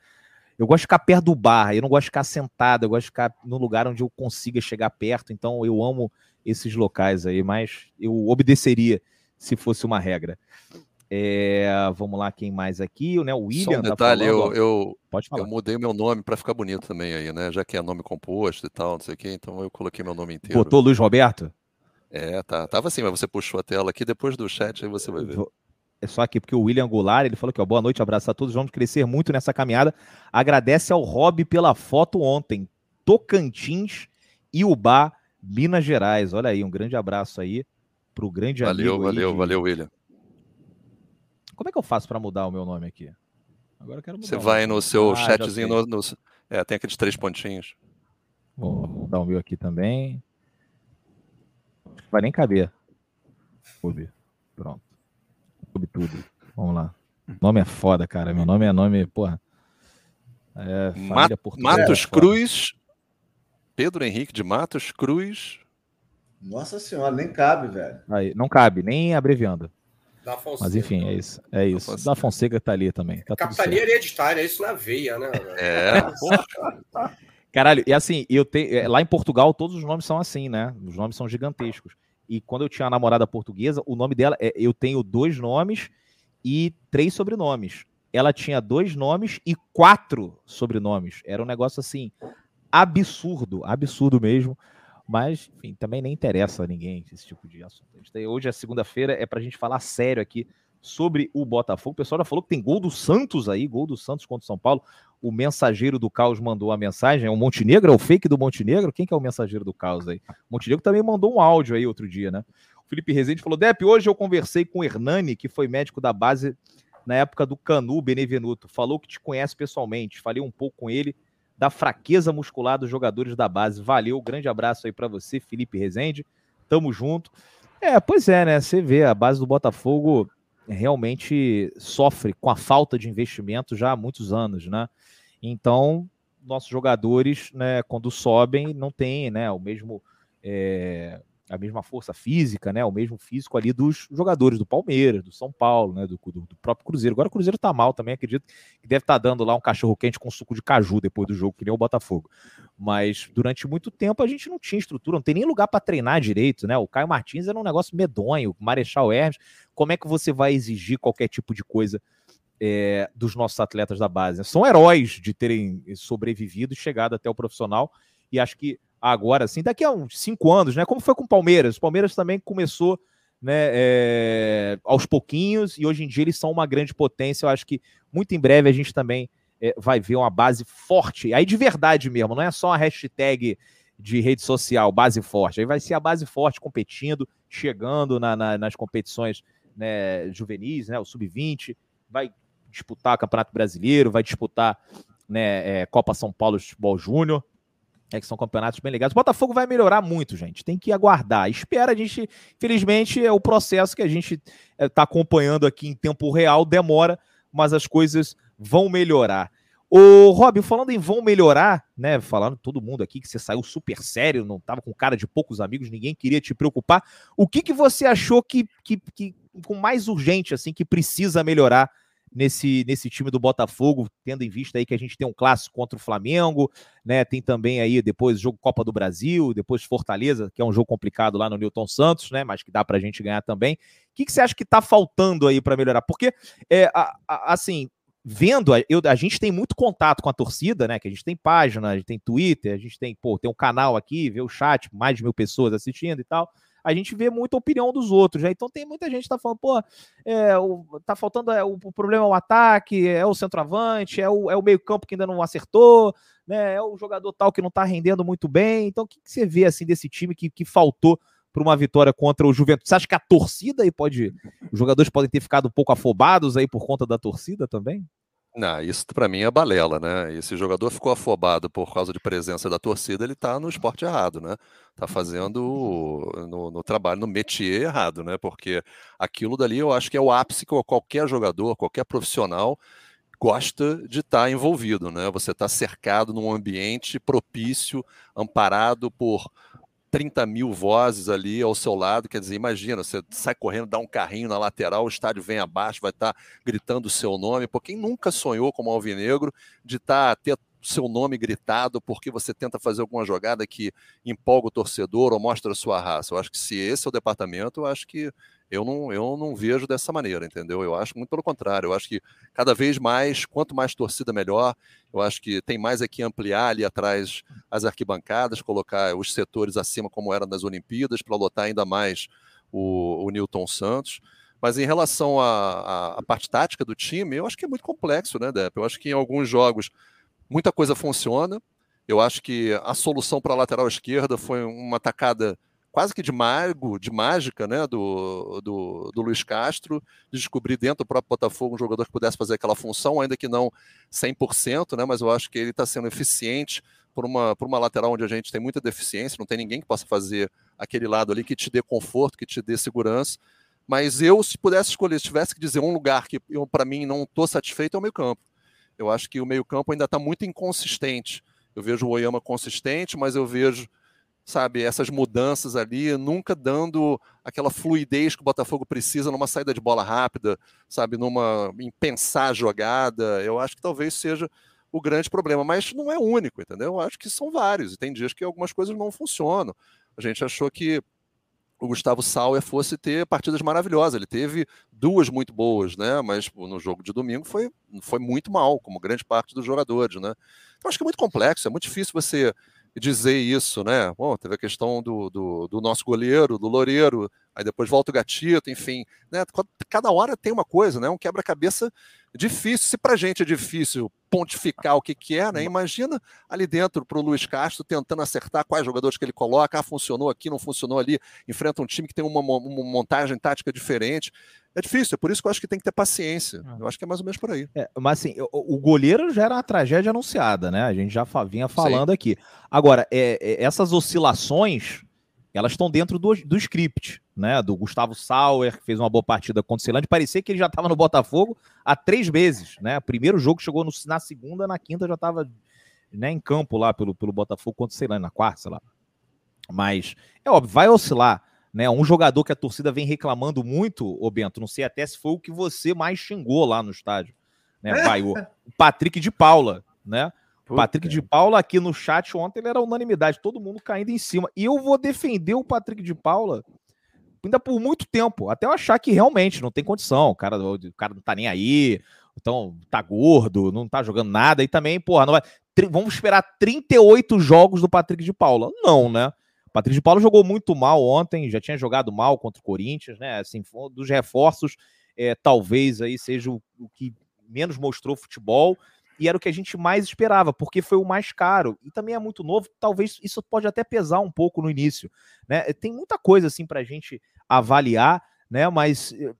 Eu gosto de ficar perto do bar, eu não gosto de ficar sentado, eu gosto de ficar no lugar onde eu consiga chegar perto, então eu amo esses locais aí, mas eu obedeceria se fosse uma regra. É, vamos lá, quem mais aqui? Né, o William. Só um tá detalhe, tá falando, eu, eu, eu mudei meu nome para ficar bonito também aí, né? Já que é nome composto e tal, não sei o quê, então eu coloquei meu nome inteiro. Botou Luiz Roberto? É, tá. Tava assim, mas você puxou a tela aqui depois do chat, aí você vai ver. É só aqui porque o William Goulart, ele falou que ó, boa noite, abraço a todos, vamos crescer muito nessa caminhada. Agradece ao Rob pela foto ontem. Tocantins e Ubá, Minas Gerais. Olha aí, um grande abraço aí pro grande valeu, amigo. Valeu, valeu, valeu, William. Como é que eu faço para mudar o meu nome aqui? Agora eu quero mudar. Você vai no seu ah, chatzinho, no, no, é, tem aqueles três pontinhos. Vou mudar o meu aqui também. Vai nem caber. Ver. Pronto sobre tudo. Vamos lá. nome é foda, cara. Meu nome é nome, porra. É, Mat Matos é, Cruz. Pedro Henrique de Matos Cruz. Nossa senhora, nem cabe, velho. Aí, não cabe, nem abreviando. Da Fonseca. Mas enfim, é isso. É isso. Da Fonseca, da Fonseca tá ali também. Tá Capitania hereditária, é isso na veia, né? É. Caralho, e assim, eu tenho. É, lá em Portugal, todos os nomes são assim, né? Os nomes são gigantescos. E quando eu tinha uma namorada portuguesa, o nome dela, é, eu tenho dois nomes e três sobrenomes. Ela tinha dois nomes e quatro sobrenomes. Era um negócio assim, absurdo, absurdo mesmo. Mas, enfim, também nem interessa a ninguém esse tipo de assunto. Hoje é segunda-feira, é para a gente falar sério aqui sobre o Botafogo. O pessoal já falou que tem gol do Santos aí, gol do Santos contra o São Paulo. O mensageiro do caos mandou a mensagem. É o Montenegro? É o fake do Montenegro? Quem que é o mensageiro do caos aí? O Montenegro também mandou um áudio aí outro dia, né? O Felipe Rezende falou: Dep, hoje eu conversei com o Hernani, que foi médico da base na época do Canu Benevenuto. Falou que te conhece pessoalmente. Falei um pouco com ele da fraqueza muscular dos jogadores da base. Valeu, grande abraço aí para você, Felipe Rezende. Tamo junto. É, pois é, né? Você vê, a base do Botafogo realmente sofre com a falta de investimento já há muitos anos, né? Então, nossos jogadores, né, quando sobem, não tem, né, o mesmo é, a mesma força física, né? O mesmo físico ali dos jogadores do Palmeiras, do São Paulo, né? Do, do, do próprio Cruzeiro. Agora o Cruzeiro tá mal também, acredito que deve estar tá dando lá um cachorro quente com suco de caju depois do jogo, que nem o Botafogo. Mas durante muito tempo a gente não tinha estrutura, não tem nem lugar para treinar direito, né? O Caio Martins era um negócio medonho, o Marechal Hermes. Como é que você vai exigir qualquer tipo de coisa é, dos nossos atletas da base? São heróis de terem sobrevivido e chegado até o profissional. E acho que agora, assim, daqui a uns cinco anos, né? Como foi com o Palmeiras? O Palmeiras também começou né, é, aos pouquinhos e hoje em dia eles são uma grande potência. Eu acho que muito em breve a gente também é, vai ver uma base forte, aí de verdade mesmo, não é só a hashtag de rede social, base forte. Aí vai ser a base forte competindo, chegando na, na, nas competições né, juvenis, né, o sub-20, vai disputar o Campeonato Brasileiro, vai disputar né, é, Copa São Paulo de Futebol Júnior. É que são campeonatos bem legais. O Botafogo vai melhorar muito, gente. Tem que aguardar. Espera, a gente, infelizmente, é o processo que a gente está é, acompanhando aqui em tempo real, demora, mas as coisas vão melhorar. O Rob, falando em vão melhorar, né? Falando todo mundo aqui que você saiu super sério, não estava com cara de poucos amigos, ninguém queria te preocupar. O que, que você achou que, que, que com mais urgente, assim, que precisa melhorar nesse, nesse time do Botafogo, tendo em vista aí que a gente tem um clássico contra o Flamengo, né? Tem também aí depois jogo Copa do Brasil, depois Fortaleza, que é um jogo complicado lá no Newton Santos, né? Mas que dá pra gente ganhar também. O que, que você acha que tá faltando aí para melhorar? Porque, é, a, a, assim, vendo, eu, a gente tem muito contato com a torcida, né? Que a gente tem página, a gente tem Twitter, a gente tem, pô, tem um canal aqui, vê o chat, mais de mil pessoas assistindo e tal a gente vê muita opinião dos outros, né? Então tem muita gente que tá falando, pô, é, o, tá faltando, é, o, o, problema é o ataque, é o centroavante, é o, é o meio-campo que ainda não acertou, né? É o jogador tal que não tá rendendo muito bem. Então, o que, que você vê assim desse time que, que faltou para uma vitória contra o Juventus? Você acha que a torcida aí pode. Os jogadores podem ter ficado um pouco afobados aí por conta da torcida também? Não, isso para mim é balela, né? Esse jogador ficou afobado por causa de presença da torcida, ele tá no esporte errado, né? Tá fazendo no, no trabalho, no métier errado, né? Porque aquilo dali eu acho que é o ápice que qualquer jogador, qualquer profissional gosta de estar tá envolvido, né? Você está cercado num ambiente propício, amparado por 30 mil vozes ali ao seu lado, quer dizer, imagina, você sai correndo, dá um carrinho na lateral, o estádio vem abaixo, vai estar tá gritando o seu nome, por quem nunca sonhou como alvinegro de estar, tá, ter seu nome gritado porque você tenta fazer alguma jogada que empolga o torcedor ou mostra a sua raça. Eu acho que se esse é o departamento, eu acho que eu não, eu não vejo dessa maneira, entendeu? Eu acho muito pelo contrário. Eu acho que cada vez mais, quanto mais torcida, melhor. Eu acho que tem mais aqui ampliar ali atrás as arquibancadas, colocar os setores acima, como era nas Olimpíadas, para lotar ainda mais o, o Newton Santos. Mas em relação à parte tática do time, eu acho que é muito complexo, né, Depp? Eu acho que em alguns jogos muita coisa funciona. Eu acho que a solução para a lateral esquerda foi uma tacada quase que de mago, de mágica, né, do, do, do, Luiz Castro, de descobrir dentro do próprio Botafogo um jogador que pudesse fazer aquela função, ainda que não 100%, né, mas eu acho que ele está sendo eficiente por uma, por uma lateral onde a gente tem muita deficiência, não tem ninguém que possa fazer aquele lado ali que te dê conforto, que te dê segurança. Mas eu, se pudesse escolher, se tivesse que dizer um lugar que para mim não estou satisfeito, é o meio campo. Eu acho que o meio campo ainda está muito inconsistente. Eu vejo o Oyama consistente, mas eu vejo sabe, essas mudanças ali, nunca dando aquela fluidez que o Botafogo precisa numa saída de bola rápida, sabe, numa em pensar a jogada. Eu acho que talvez seja o grande problema, mas não é único, entendeu? Eu acho que são vários, e tem dias que algumas coisas não funcionam. A gente achou que o Gustavo Sauer fosse ter partidas maravilhosas. Ele teve duas muito boas, né? Mas no jogo de domingo foi, foi muito mal, como grande parte dos jogadores, né? Então acho que é muito complexo, é muito difícil você dizer isso, né? Bom, teve a questão do, do, do, nosso goleiro, do Loureiro, aí depois volta o Gatito, enfim, né? Cada hora tem uma coisa, né? Um quebra-cabeça difícil. Se para a gente é difícil pontificar o que, que é, né? Imagina ali dentro para o Luiz Castro tentando acertar quais jogadores que ele coloca, ah, funcionou aqui, não funcionou ali, enfrenta um time que tem uma, uma montagem tática diferente. É difícil, é por isso que eu acho que tem que ter paciência. Ah. Eu acho que é mais ou menos por aí. É, mas assim, o, o, goleiro já era uma tragédia anunciada, né? A gente já vinha falando Sim. aqui. Agora, é, é, essas oscilações, elas estão dentro do, do script, né? Do Gustavo Sauer, que fez uma boa partida contra o Ceilândia. Parecia que ele já estava no Botafogo há três meses, né? Primeiro jogo chegou no, na segunda, na quinta já estava né, em campo lá pelo, pelo Botafogo contra o Ceilândia, na quarta, sei lá. Mas é óbvio, vai oscilar. Né, um jogador que a torcida vem reclamando muito, ô Bento, não sei até se foi o que você mais xingou lá no estádio. Né, vai, o Patrick de Paula, né? Puta. Patrick de Paula aqui no chat ontem ele era unanimidade, todo mundo caindo em cima. E eu vou defender o Patrick de Paula ainda por muito tempo, até eu achar que realmente não tem condição, o cara, o cara não tá nem aí, então tá gordo, não tá jogando nada, e também, porra, não vai, vamos esperar 38 jogos do Patrick de Paula. Não, né? O Patrick de Paula jogou muito mal ontem, já tinha jogado mal contra o Corinthians, né? Assim, dos reforços, é, talvez aí seja o, o que menos mostrou futebol e era o que a gente mais esperava, porque foi o mais caro e também é muito novo. Talvez isso pode até pesar um pouco no início, né? Tem muita coisa assim para a gente avaliar, né? Mas eh,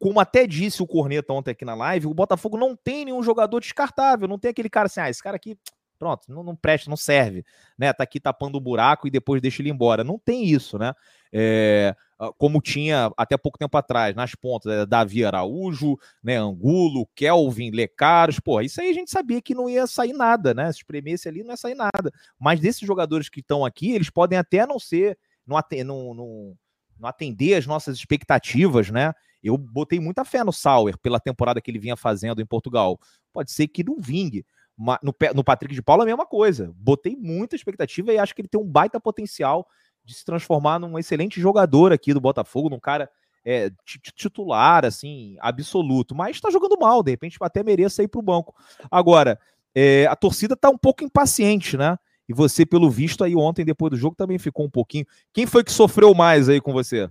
como até disse o Corneta ontem aqui na live, o Botafogo não tem nenhum jogador descartável, não tem aquele cara assim, ah, esse cara aqui, pronto, não, não presta, não serve, né? Tá aqui tapando o buraco e depois deixa ele embora. Não tem isso, né? É, como tinha até pouco tempo atrás, nas pontas, é, Davi Araújo, né, Angulo, Kelvin, Lecaros, pô, isso aí a gente sabia que não ia sair nada, né? Se espremesse ali, não ia sair nada. Mas desses jogadores que estão aqui, eles podem até não ser, não, não, não, não atender as nossas expectativas, né? Eu botei muita fé no Sauer pela temporada que ele vinha fazendo em Portugal. Pode ser que não vingue. No, no Patrick de Paula, a mesma coisa. Botei muita expectativa e acho que ele tem um baita potencial de se transformar num excelente jogador aqui do Botafogo, num cara é, titular, assim, absoluto. Mas está jogando mal, de repente até mereça ir para o banco. Agora, é, a torcida está um pouco impaciente, né? E você, pelo visto, aí ontem, depois do jogo, também ficou um pouquinho. Quem foi que sofreu mais aí com você?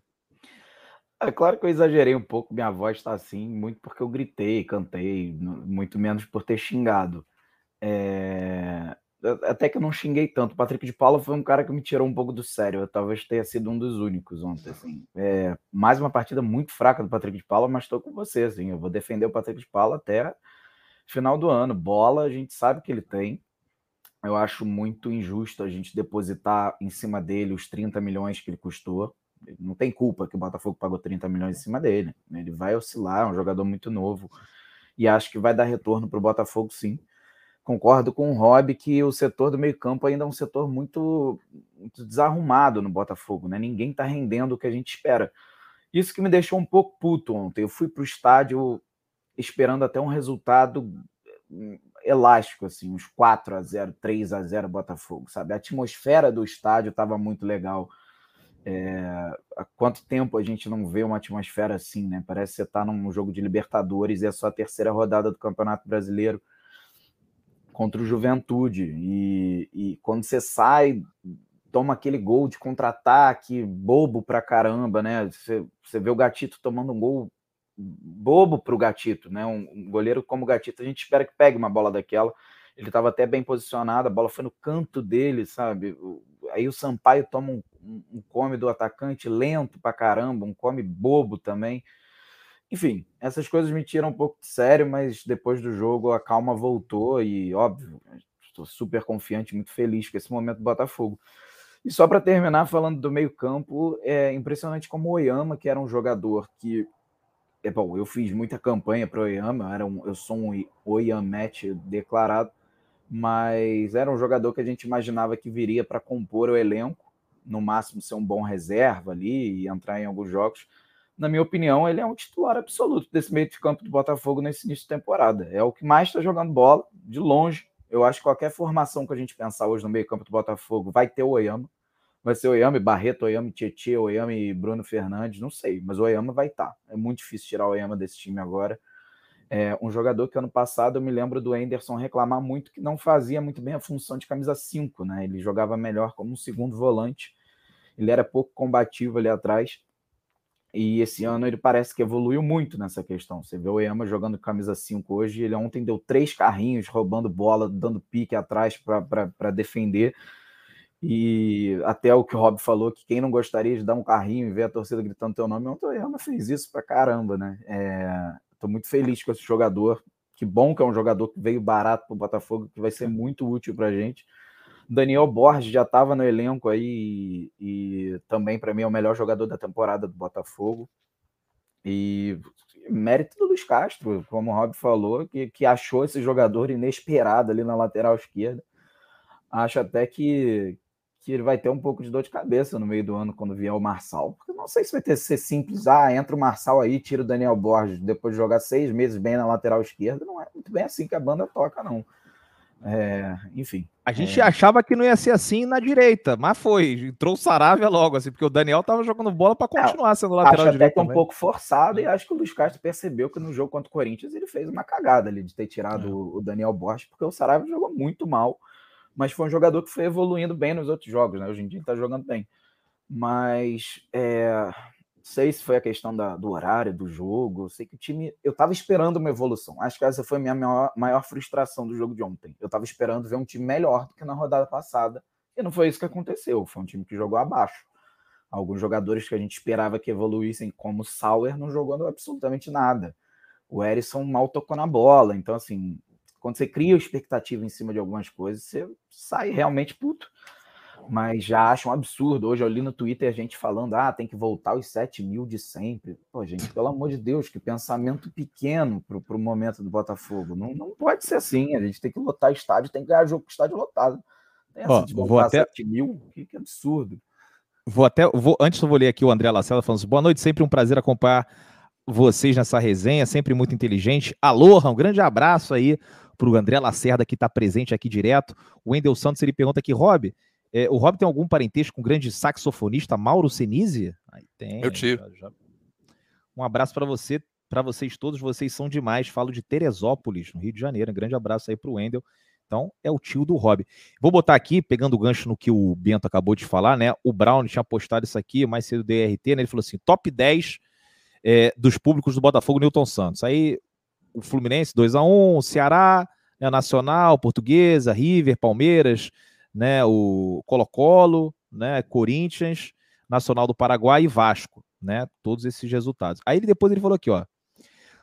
É claro que eu exagerei um pouco, minha voz está assim, muito porque eu gritei, cantei, muito menos por ter xingado. É... Até que eu não xinguei tanto. O Patrick de Paula foi um cara que me tirou um pouco do sério. Eu talvez tenha sido um dos únicos ontem. Assim. É... Mais uma partida muito fraca do Patrick de Paula, mas estou com você. Assim. Eu vou defender o Patrick de Paula até final do ano. Bola, a gente sabe que ele tem. Eu acho muito injusto a gente depositar em cima dele os 30 milhões que ele custou não tem culpa que o Botafogo pagou 30 milhões em cima dele. Ele vai oscilar, é um jogador muito novo. E acho que vai dar retorno para o Botafogo, sim. Concordo com o Rob que o setor do meio-campo ainda é um setor muito, muito desarrumado no Botafogo, né? Ninguém está rendendo o que a gente espera. Isso que me deixou um pouco puto ontem. Eu fui para o estádio esperando até um resultado hum, elástico, assim, uns 4 a 0 3 a 0 Botafogo, sabe? A atmosfera do estádio estava muito legal é, há quanto tempo a gente não vê uma atmosfera assim, né? Parece que você está num jogo de Libertadores e é só a terceira rodada do Campeonato Brasileiro contra o Juventude. E, e quando você sai, toma aquele gol de contra-ataque bobo pra caramba, né? Você, você vê o Gatito tomando um gol bobo pro Gatito, né? Um, um goleiro como o Gatito, a gente espera que pegue uma bola daquela. Ele estava até bem posicionado, a bola foi no canto dele, sabe? Aí o Sampaio toma um um, come do atacante lento pra caramba, um come bobo também. Enfim, essas coisas me tiram um pouco de sério, mas depois do jogo a calma voltou e, óbvio, estou super confiante, muito feliz com esse momento do Botafogo. E só para terminar, falando do meio-campo, é impressionante como o Oyama, que era um jogador que. É bom, eu fiz muita campanha para o Oyama, era um, eu sou um Oyamete declarado, mas era um jogador que a gente imaginava que viria para compor o elenco no máximo ser um bom reserva ali e entrar em alguns jogos. Na minha opinião, ele é um titular absoluto desse meio de campo do Botafogo nesse início de temporada. É o que mais está jogando bola, de longe. Eu acho que qualquer formação que a gente pensar hoje no meio campo do Botafogo vai ter o Oyama. Vai ser Oyama, Barreto, Oyama, Tietchan, Oyama e Bruno Fernandes, não sei, mas o Oyama vai estar. Tá. É muito difícil tirar o Oyama desse time agora. É um jogador que ano passado eu me lembro do Anderson reclamar muito que não fazia muito bem a função de camisa 5, né? Ele jogava melhor como um segundo volante, ele era pouco combativo ali atrás. E esse ano ele parece que evoluiu muito nessa questão. Você vê o Eyama jogando camisa 5 hoje, ele ontem deu três carrinhos, roubando bola, dando pique atrás para defender. E até o que o Rob falou, que quem não gostaria de dar um carrinho e ver a torcida gritando teu nome, ontem o Eyama fez isso para caramba, né? É, Estou muito feliz com esse jogador. Que bom que é um jogador que veio barato para o Botafogo, que vai ser muito útil para a gente. Daniel Borges já estava no elenco aí e, e também para mim é o melhor jogador da temporada do Botafogo. E mérito do Luiz Castro, como o Rob falou, que, que achou esse jogador inesperado ali na lateral esquerda. Acho até que, que ele vai ter um pouco de dor de cabeça no meio do ano quando vier o Marçal. Porque não sei se vai ter ser simples. Ah, entra o Marçal aí, tira o Daniel Borges, depois de jogar seis meses bem na lateral esquerda. Não é muito bem assim que a banda toca, não. É, enfim. A gente é... achava que não ia ser assim na direita, mas foi. Entrou o Saravia logo, assim, porque o Daniel tava jogando bola para é, continuar sendo lateral acho direito. Até que um pouco forçado, e acho que o Luiz Castro percebeu que no jogo contra o Corinthians ele fez uma cagada ali de ter tirado é. o Daniel Borges, porque o Saravia jogou muito mal mas foi um jogador que foi evoluindo bem nos outros jogos, né? Hoje em dia ele tá jogando bem. Mas é, sei se foi a questão da, do horário, do jogo. Sei que o time. Eu tava esperando uma evolução. Acho que essa foi a minha maior, maior frustração do jogo de ontem. Eu tava esperando ver um time melhor do que na rodada passada. E não foi isso que aconteceu. Foi um time que jogou abaixo. Alguns jogadores que a gente esperava que evoluíssem, como o Sauer, não jogou absolutamente nada. O Erisson mal tocou na bola. Então, assim, quando você cria expectativa em cima de algumas coisas, você sai realmente puto. Mas já acho um absurdo. Hoje eu li no Twitter a gente falando: ah, tem que voltar os 7 mil de sempre. Pô, gente, pelo amor de Deus, que pensamento pequeno para o momento do Botafogo. Não, não pode ser assim. A gente tem que lotar estádio, tem que ganhar jogo com estádio lotado. Tem essa Ó, de voltar até... 7 mil, que, que absurdo. Vou até. Vou, antes eu vou ler aqui o André Lacerda falando assim, boa noite, sempre um prazer acompanhar vocês nessa resenha, sempre muito inteligente. Aloha, um grande abraço aí para o André Lacerda, que está presente aqui direto. O Wendel Santos ele pergunta aqui, Rob, é, o Rob tem algum parentesco com o grande saxofonista Mauro Senise? Aí tem. Eu tiro. Já, já... Um abraço para você, para vocês todos, vocês são demais. Falo de Teresópolis, no Rio de Janeiro. Um grande abraço aí para o Wendel. Então, é o tio do Rob. Vou botar aqui, pegando o gancho no que o Bento acabou de falar, né? O Brown tinha postado isso aqui mais cedo do DRT, né? Ele falou assim: top 10 é, dos públicos do Botafogo, Newton Santos. Aí o Fluminense 2 a 1 o Ceará, né, Nacional, Portuguesa, River, Palmeiras, né, o Colo-Colo, né, Corinthians, Nacional do Paraguai e Vasco, né, todos esses resultados. Aí depois ele falou aqui, ó,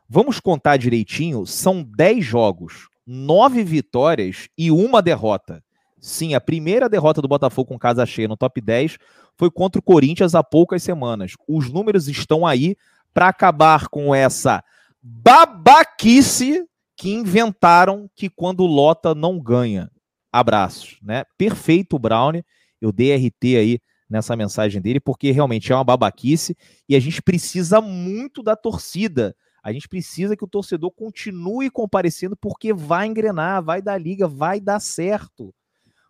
vamos contar direitinho, são 10 jogos, 9 vitórias e uma derrota. Sim, a primeira derrota do Botafogo com casa cheia no top 10 foi contra o Corinthians há poucas semanas. Os números estão aí para acabar com essa babaquice que inventaram que quando lota não ganha. Abraços, né? Perfeito, Brown. Eu dei RT aí nessa mensagem dele, porque realmente é uma babaquice e a gente precisa muito da torcida. A gente precisa que o torcedor continue comparecendo, porque vai engrenar, vai dar liga, vai dar certo.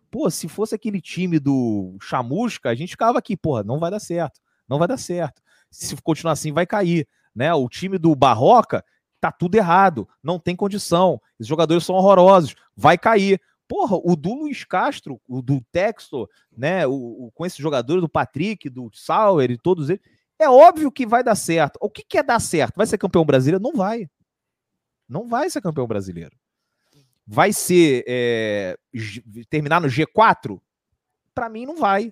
Pô, se fosse aquele time do Chamusca, a gente ficava aqui, porra, não vai dar certo, não vai dar certo. Se continuar assim, vai cair. Né? O time do Barroca tá tudo errado, não tem condição, os jogadores são horrorosos, vai cair. Porra, o do Luiz Castro, o do Textor, né, o, o, com esse jogador do Patrick, do Sauer e todos eles, é óbvio que vai dar certo. O que, que é dar certo? Vai ser campeão brasileiro? Não vai. Não vai ser campeão brasileiro. Vai ser é, terminar no G4? Para mim, não vai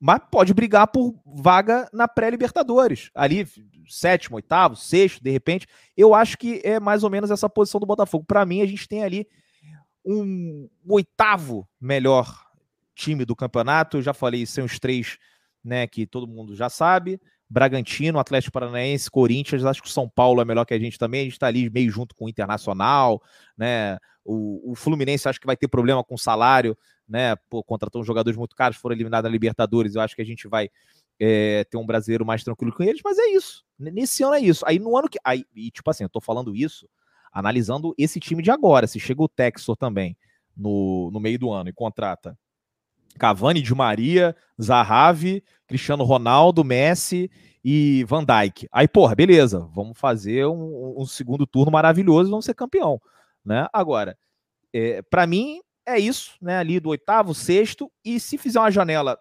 mas pode brigar por vaga na pré-Libertadores. Ali, sétimo, oitavo, sexto, de repente. Eu acho que é mais ou menos essa posição do Botafogo. Para mim, a gente tem ali um oitavo melhor time do campeonato. Eu já falei, são os três né, que todo mundo já sabe. Bragantino, Atlético Paranaense, Corinthians, acho que o São Paulo é melhor que a gente também, a gente está ali meio junto com o Internacional, né? O, o Fluminense acho que vai ter problema com salário, né? Pô, contratou uns jogadores muito caros, foram eliminados na Libertadores. Eu acho que a gente vai é, ter um brasileiro mais tranquilo com eles, mas é isso. Nesse ano é isso. Aí no ano que. Aí, e tipo assim, eu tô falando isso analisando esse time de agora. Se chega o Texor também no, no meio do ano e contrata Cavani de Maria, Zahavi, Cristiano Ronaldo, Messi e Van Dijk. Aí, porra, beleza, vamos fazer um, um segundo turno maravilhoso e vamos ser campeão. Né? Agora, é, para mim, é isso, né? Ali do oitavo, sexto, e se fizer uma janela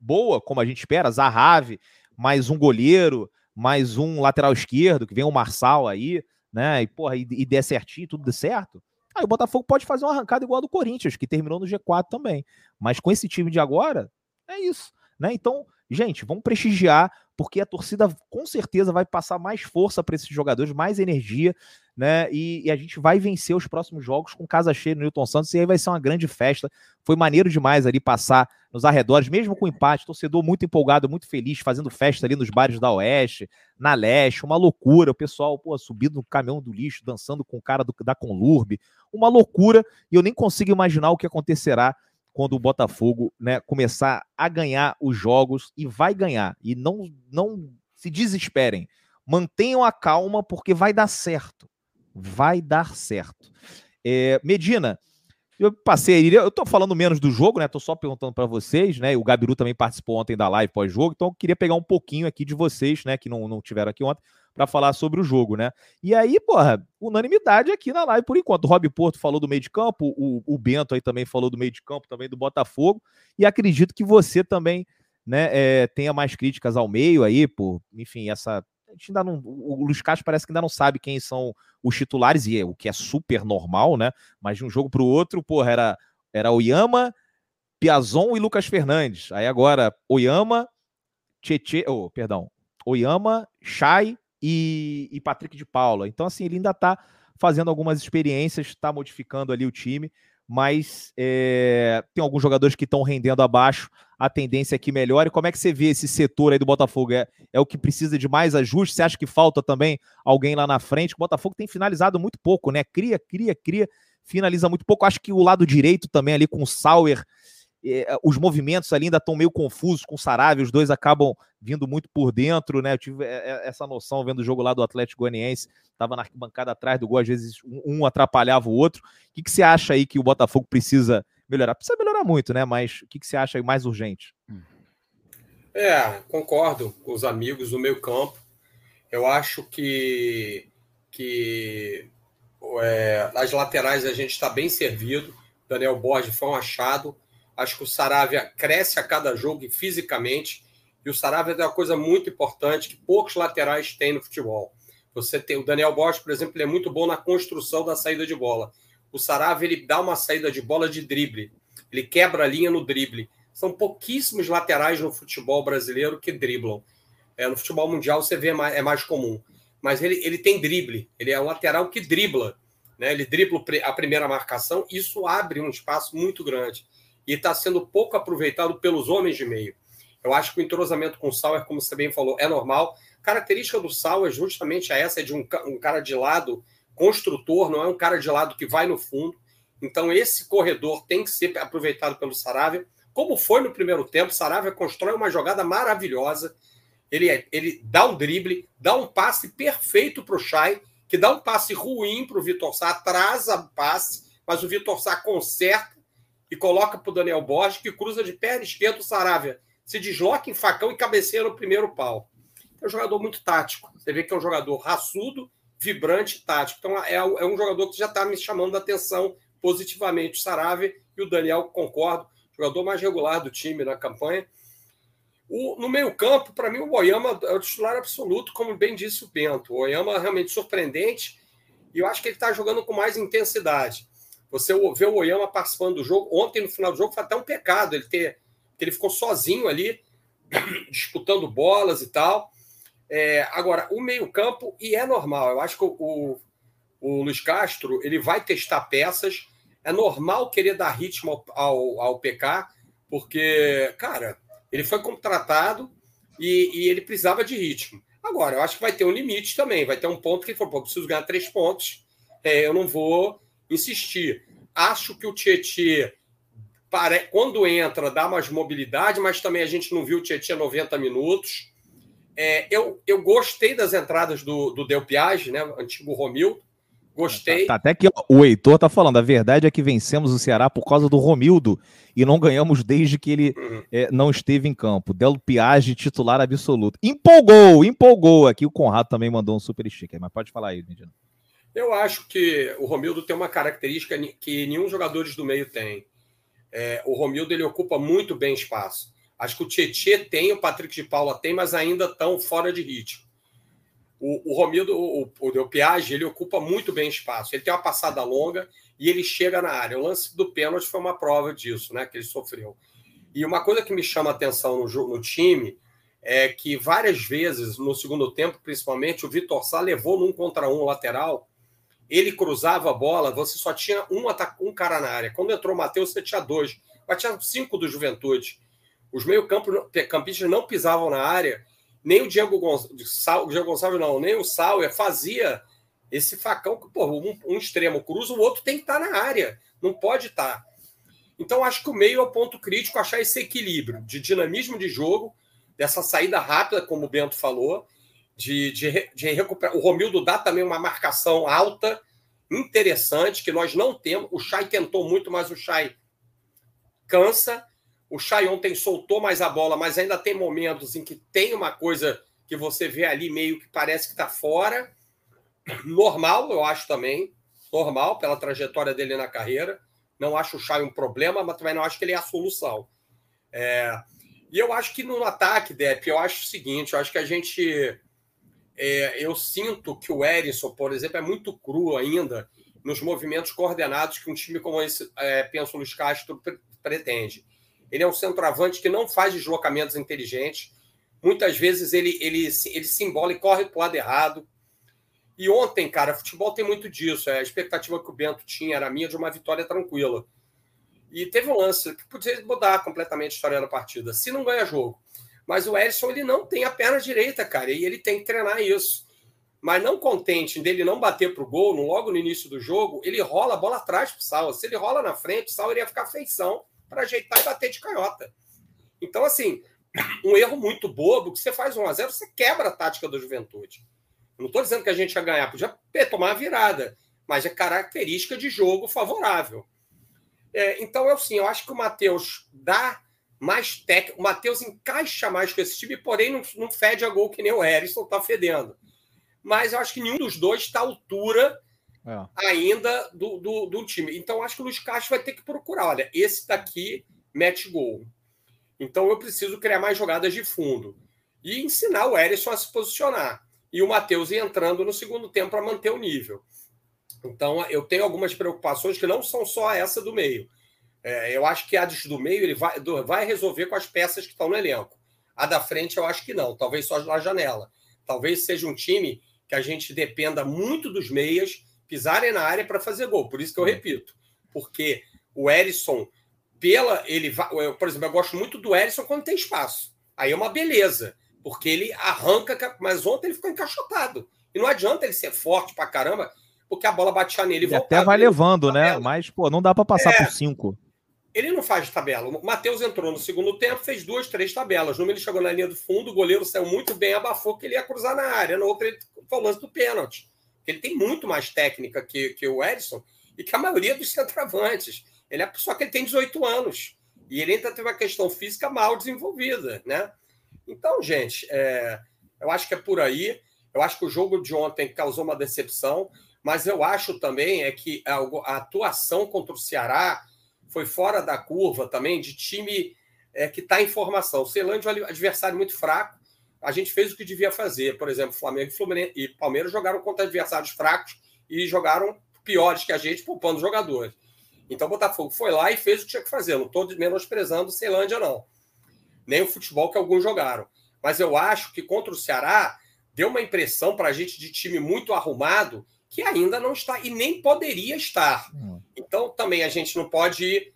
boa, como a gente espera, Zahavi, mais um goleiro, mais um lateral esquerdo, que vem o Marçal aí, né? E, porra, e, e der certinho, tudo der certo. Aí o Botafogo pode fazer uma arrancada igual a do Corinthians, que terminou no G4 também. Mas com esse time de agora, é isso, né? Então, gente, vamos prestigiar, porque a torcida com certeza vai passar mais força para esses jogadores, mais energia, né? E, e, a gente vai vencer os próximos jogos com casa cheia no Newton Santos, e aí vai ser uma grande festa. Foi maneiro demais ali passar nos arredores, mesmo com empate, torcedor muito empolgado, muito feliz, fazendo festa ali nos bares da Oeste, na Leste, uma loucura, o pessoal, pô, subindo no caminhão do lixo, dançando com o cara do, da Conlurbe, uma loucura, e eu nem consigo imaginar o que acontecerá quando o Botafogo né, começar a ganhar os jogos e vai ganhar. E não, não se desesperem. Mantenham a calma, porque vai dar certo. Vai dar certo. É, Medina, eu passei, eu tô falando menos do jogo, né? Tô só perguntando para vocês, né? O Gabiru também participou ontem da live pós-jogo, então eu queria pegar um pouquinho aqui de vocês, né? Que não, não tiveram aqui ontem, para falar sobre o jogo, né? E aí, porra, unanimidade aqui na live por enquanto. O Rob Porto falou do meio de campo, o, o Bento aí também falou do meio de campo, também do Botafogo, e acredito que você também, né, é, tenha mais críticas ao meio aí, por, enfim, essa a gente ainda não. O Luiz Castro parece que ainda não sabe quem são os titulares, e é, o que é super normal, né? Mas de um jogo para o outro, porra, era, era Oyama, Piazon e Lucas Fernandes. Aí agora, Oyama, Tietê, oh, perdão, Oyama, Chay e, e Patrick de Paula. Então, assim, ele ainda está fazendo algumas experiências, está modificando ali o time mas é, tem alguns jogadores que estão rendendo abaixo, a tendência é que melhore. Como é que você vê esse setor aí do Botafogo? É, é o que precisa de mais ajuste? Você acha que falta também alguém lá na frente? O Botafogo tem finalizado muito pouco, né? Cria, cria, cria, finaliza muito pouco. Acho que o lado direito também ali com o Sauer os movimentos ali ainda estão meio confusos com o Saravia, os dois acabam vindo muito por dentro, né? Eu tive é, é, essa noção vendo o jogo lá do Atlético Goianiense, estava na arquibancada atrás do gol, às vezes um atrapalhava o outro. O que, que você acha aí que o Botafogo precisa melhorar? Precisa melhorar muito, né? Mas o que, que você acha aí mais urgente? É, concordo com os amigos do meio campo. Eu acho que, que é, as laterais a gente está bem servido. Daniel Borges foi um achado Acho que o Saravia cresce a cada jogo fisicamente. E o Saravia tem uma coisa muito importante que poucos laterais têm no futebol. Você tem o Daniel Bosch, por exemplo, ele é muito bom na construção da saída de bola. O Saravia ele dá uma saída de bola de drible. Ele quebra a linha no drible. São pouquíssimos laterais no futebol brasileiro que driblam. É, no futebol mundial você vê mais, é mais comum. Mas ele, ele tem drible. Ele é um lateral que dribla. Né? Ele dribla a primeira marcação. Isso abre um espaço muito grande e está sendo pouco aproveitado pelos homens de meio. Eu acho que o entrosamento com o Sauer, como você bem falou, é normal. Característica do Sauer justamente é essa, é de um, um cara de lado construtor, não é um cara de lado que vai no fundo. Então esse corredor tem que ser aproveitado pelo Saravia. Como foi no primeiro tempo, Saravia constrói uma jogada maravilhosa. Ele, é, ele dá um drible, dá um passe perfeito para o Chay, que dá um passe ruim para o Vitor Sá, atrasa o passe, mas o Vitor Sá conserta e coloca para o Daniel Borges, que cruza de perna esquerda o Saravia. Se desloca em facão e cabeceia no primeiro pau. É um jogador muito tático. Você vê que é um jogador raçudo, vibrante tático. Então é, é um jogador que já está me chamando a atenção positivamente. O Saravia e o Daniel, concordo, jogador mais regular do time na campanha. O, no meio-campo, para mim, o Oyama é o titular absoluto, como bem disse o Bento. O Oyama é realmente surpreendente e eu acho que ele está jogando com mais intensidade. Você vê o Oyama participando do jogo. Ontem, no final do jogo, foi até um pecado ele ter. Ele ficou sozinho ali, disputando bolas e tal. É, agora, o meio-campo, e é normal, eu acho que o, o Luiz Castro ele vai testar peças. É normal querer dar ritmo ao, ao, PK, porque, cara, ele foi contratado e, e, ele precisava de ritmo. Agora, eu acho que vai ter um limite também. Vai ter um ponto que ele falou: preciso ganhar três pontos, é, eu não vou insistir. Acho que o Tietchan, quando entra, dá mais mobilidade, mas também a gente não viu o Tietchan 90 minutos. É, eu, eu gostei das entradas do, do Del Piage, né? Antigo Romildo. Gostei. Tá, tá, até que o Heitor tá falando. A verdade é que vencemos o Ceará por causa do Romildo e não ganhamos desde que ele uhum. é, não esteve em campo. Del Piage, titular absoluto. Empolgou, empolgou. Aqui o Conrado também mandou um super sticker, mas pode falar aí, Medina. Eu acho que o Romildo tem uma característica que nenhum jogadores do meio tem. É, o Romildo ele ocupa muito bem espaço. Acho que o Tietê tem, o Patrick de Paula tem, mas ainda estão fora de ritmo. O, o Romildo, o, o Piage, ele ocupa muito bem espaço. Ele tem uma passada longa e ele chega na área. O lance do pênalti foi uma prova disso, né? Que ele sofreu. E uma coisa que me chama a atenção no, no time é que várias vezes, no segundo tempo, principalmente, o Vitor Sá levou num contra um lateral ele cruzava a bola, você só tinha um, um cara na área. Quando entrou o Matheus, você tinha dois. Mas tinha cinco do Juventude. Os meio-campistas não pisavam na área. Nem o Diego, Gonçalves, Diego Gonçalves, não, nem o Sauer fazia esse facão. Pô, um, um extremo cruza, o outro tem que estar na área. Não pode estar. Então, acho que o meio é o ponto crítico, achar esse equilíbrio de dinamismo de jogo, dessa saída rápida, como o Bento falou, de, de, de recuperar. O Romildo dá também uma marcação alta, interessante, que nós não temos. O Chay tentou muito, mas o Chay cansa. O Chay ontem soltou mais a bola, mas ainda tem momentos em que tem uma coisa que você vê ali meio que parece que está fora. Normal, eu acho também. Normal, pela trajetória dele na carreira. Não acho o Chay um problema, mas também não acho que ele é a solução. É... E eu acho que no ataque, Depp, eu acho o seguinte: eu acho que a gente. É, eu sinto que o Erisson, por exemplo, é muito cru ainda nos movimentos coordenados que um time como esse, é, pensa o Luiz Castro, pretende. Ele é um centroavante que não faz deslocamentos inteligentes. Muitas vezes ele, ele, ele se embola e corre para o lado errado. E ontem, cara, futebol tem muito disso. A expectativa que o Bento tinha era minha de uma vitória tranquila. E teve um lance que podia mudar completamente a história da partida, se não ganha jogo. Mas o Edson ele não tem a perna direita, cara, e ele tem que treinar isso. Mas não contente dele não bater pro gol logo no início do jogo, ele rola a bola atrás pro Sal. Se ele rola na frente, o Sal iria ficar feição para ajeitar e bater de canhota. Então, assim, um erro muito bobo, que você faz 1 a 0 você quebra a tática do Juventude. Eu não estou dizendo que a gente ia ganhar, podia tomar a virada, mas é característica de jogo favorável. É, então, assim, eu acho que o Matheus dá mais técnico, o Matheus encaixa mais com esse time, porém não, não fede a gol que nem o Erisson está fedendo. Mas eu acho que nenhum dos dois está à altura é. ainda do, do, do, time. Então, acho que o Luiz Castro vai ter que procurar. Olha, esse daqui mete gol. Então, eu preciso criar mais jogadas de fundo. E ensinar o Erisson a se posicionar. E o Matheus entrando no segundo tempo para manter o nível. Então, eu tenho algumas preocupações que não são só essa do meio. É, eu acho que a do meio ele vai, vai resolver com as peças que estão no elenco. A da frente, eu acho que não. Talvez só na janela. Talvez seja um time que a gente dependa muito dos meias pisarem na área para fazer gol. Por isso que eu repito. Porque o Erisson, pela. ele eu, Por exemplo, eu gosto muito do Erisson quando tem espaço. Aí é uma beleza. Porque ele arranca. Mas ontem ele ficou encaixotado. E não adianta ele ser forte para caramba porque a bola batia nele e voltava. Até vai levando, né? Mas, pô, não dá para passar é, por cinco. Ele não faz tabela. O Matheus entrou no segundo tempo, fez duas, três tabelas. Numa ele chegou na linha do fundo, o goleiro saiu muito bem, abafou que ele ia cruzar na área. No outro, ele foi o lance do pênalti. Ele tem muito mais técnica que, que o Edson e que a maioria dos centroavantes. Ele é, só que ele tem 18 anos. E ele ainda tem uma questão física mal desenvolvida, né? Então, gente, é, eu acho que é por aí. Eu acho que o jogo de ontem causou uma decepção. Mas eu acho também é que a, a atuação contra o Ceará foi fora da curva também de time é, que está em formação. O Ceilândia é um adversário muito fraco. A gente fez o que devia fazer. Por exemplo, Flamengo Fluminense, e Palmeiras jogaram contra adversários fracos e jogaram piores que a gente, poupando jogadores. Então o Botafogo foi lá e fez o que tinha que fazer. Não estou menosprezando o Ceilândia, não. Nem o futebol que alguns jogaram. Mas eu acho que contra o Ceará deu uma impressão para a gente de time muito arrumado que ainda não está e nem poderia estar. Hum. Então também a gente não pode.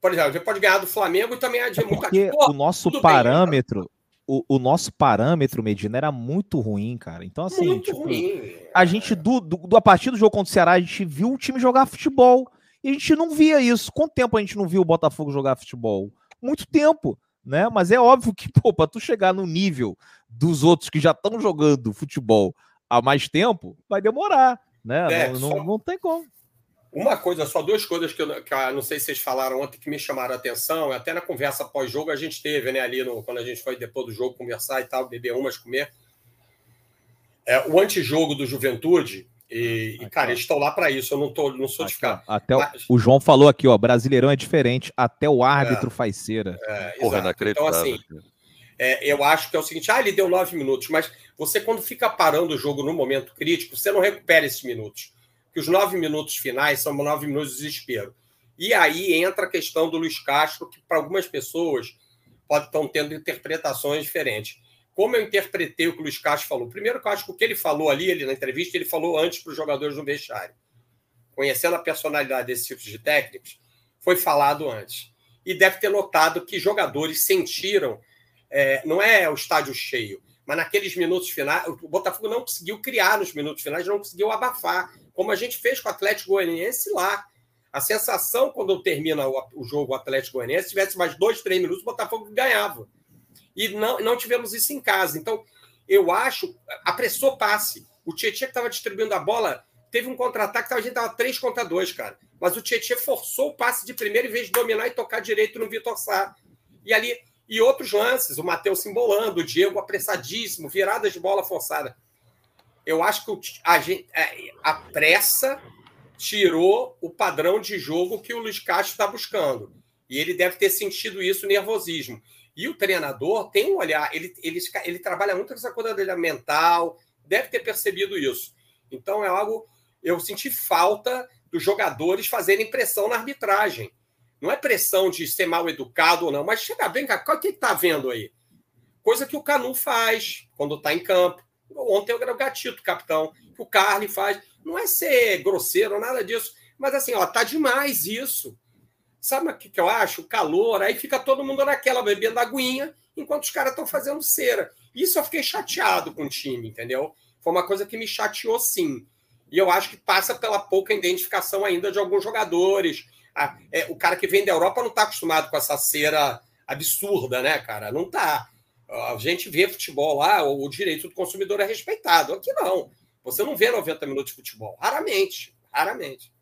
Por exemplo, a gente pode ganhar do Flamengo e também é porque o nosso parâmetro. Bem, o, o, nosso parâmetro, Medina, era muito ruim, cara. Então, assim, muito tipo, ruim. a gente, do, do, do, a partir do jogo contra o Ceará, a gente viu o time jogar futebol. E a gente não via isso. Quanto tempo a gente não viu o Botafogo jogar futebol? Muito tempo, né? Mas é óbvio que, pô, pra tu chegar no nível dos outros que já estão jogando futebol há mais tempo, vai demorar, né? É, não, só... não, não, tem como. Uma coisa, só duas coisas que eu que, não sei se vocês falaram ontem que me chamaram a atenção, até na conversa pós-jogo a gente teve, né, ali no, quando a gente foi depois do jogo conversar e tal, beber umas, comer. É, o antijogo do Juventude, e, e cara, eles estão lá para isso, eu não, tô, não sou de ficar. Até Mas... o, João falou aqui, ó, Brasileirão é diferente, até o árbitro é, faz cera. É, Porra, Então, assim, é, eu acho que é o seguinte: ah, ele deu nove minutos, mas você, quando fica parando o jogo no momento crítico, você não recupera esses minutos. Que os nove minutos finais são nove minutos de desespero. E aí entra a questão do Luiz Castro, que para algumas pessoas pode estar tendo interpretações diferentes. Como eu interpretei o que o Luiz Castro falou? Primeiro, que eu acho que o que ele falou ali, ele na entrevista, ele falou antes para os jogadores no vestiário. Conhecendo a personalidade desses tipos de técnicos, foi falado antes. E deve ter notado que jogadores sentiram, é, não é o estádio cheio, mas naqueles minutos finais, o Botafogo não conseguiu criar nos minutos finais, não conseguiu abafar, como a gente fez com o Atlético Goianiense lá. A sensação, quando termina o, o jogo Atlético Goianiense, se tivesse mais dois, três minutos, o Botafogo ganhava. E não, não tivemos isso em casa. Então, eu acho, apressou passe. O Tietchan que estava distribuindo a bola, teve um contra-ataque, a gente estava 3 contra 2, cara. Mas o Tietchan forçou o passe de primeiro em vez de dominar e tocar direito no Vitor Sá. E ali, e outros lances, o Matheus se embolando, o Diego apressadíssimo, viradas de bola forçada. Eu acho que a, gente, é, a pressa tirou o padrão de jogo que o Luiz Castro está buscando. E ele deve ter sentido isso, nervosismo. E o treinador tem um olhar, ele, ele, ele trabalha muito nessa coisa dele mental, deve ter percebido isso. Então é algo. Eu senti falta dos jogadores fazerem pressão na arbitragem. Não é pressão de ser mal educado ou não, mas chega bem, cá, o que está vendo aí? Coisa que o Canu faz quando está em campo. Ontem eu era o Gatito, capitão, que o Carly faz. Não é ser grosseiro, nada disso. Mas assim, ó, tá demais isso. Sabe o que, que eu acho? O calor, aí fica todo mundo naquela bebendo aguinha, enquanto os caras estão fazendo cera. Isso eu fiquei chateado com o time, entendeu? Foi uma coisa que me chateou sim. E eu acho que passa pela pouca identificação ainda de alguns jogadores. Ah, é, o cara que vem da Europa não está acostumado com essa cera absurda, né, cara? Não está. A gente vê futebol lá, o direito do consumidor é respeitado. Aqui não. Você não vê 90 minutos de futebol. Raramente. Raramente.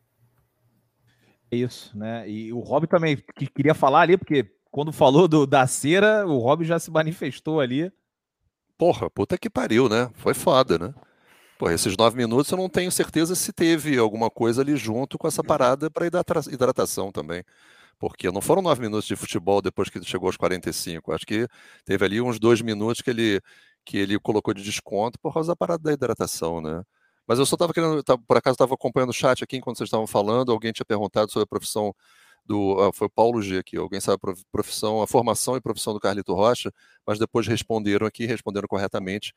É isso, né? E o Rob também que queria falar ali, porque quando falou do, da cera, o Rob já se manifestou ali. Porra, puta que pariu, né? Foi foda, né? Pô, esses nove minutos eu não tenho certeza se teve alguma coisa ali junto com essa parada para hidratação também. Porque não foram nove minutos de futebol depois que chegou aos 45. Acho que teve ali uns dois minutos que ele, que ele colocou de desconto por causa da parada da hidratação, né? Mas eu só estava querendo, por acaso estava acompanhando o chat aqui enquanto vocês estavam falando, alguém tinha perguntado sobre a profissão do. Ah, foi o Paulo G aqui, alguém sabe a profissão, a formação e profissão do Carlito Rocha, mas depois responderam aqui, responderam corretamente.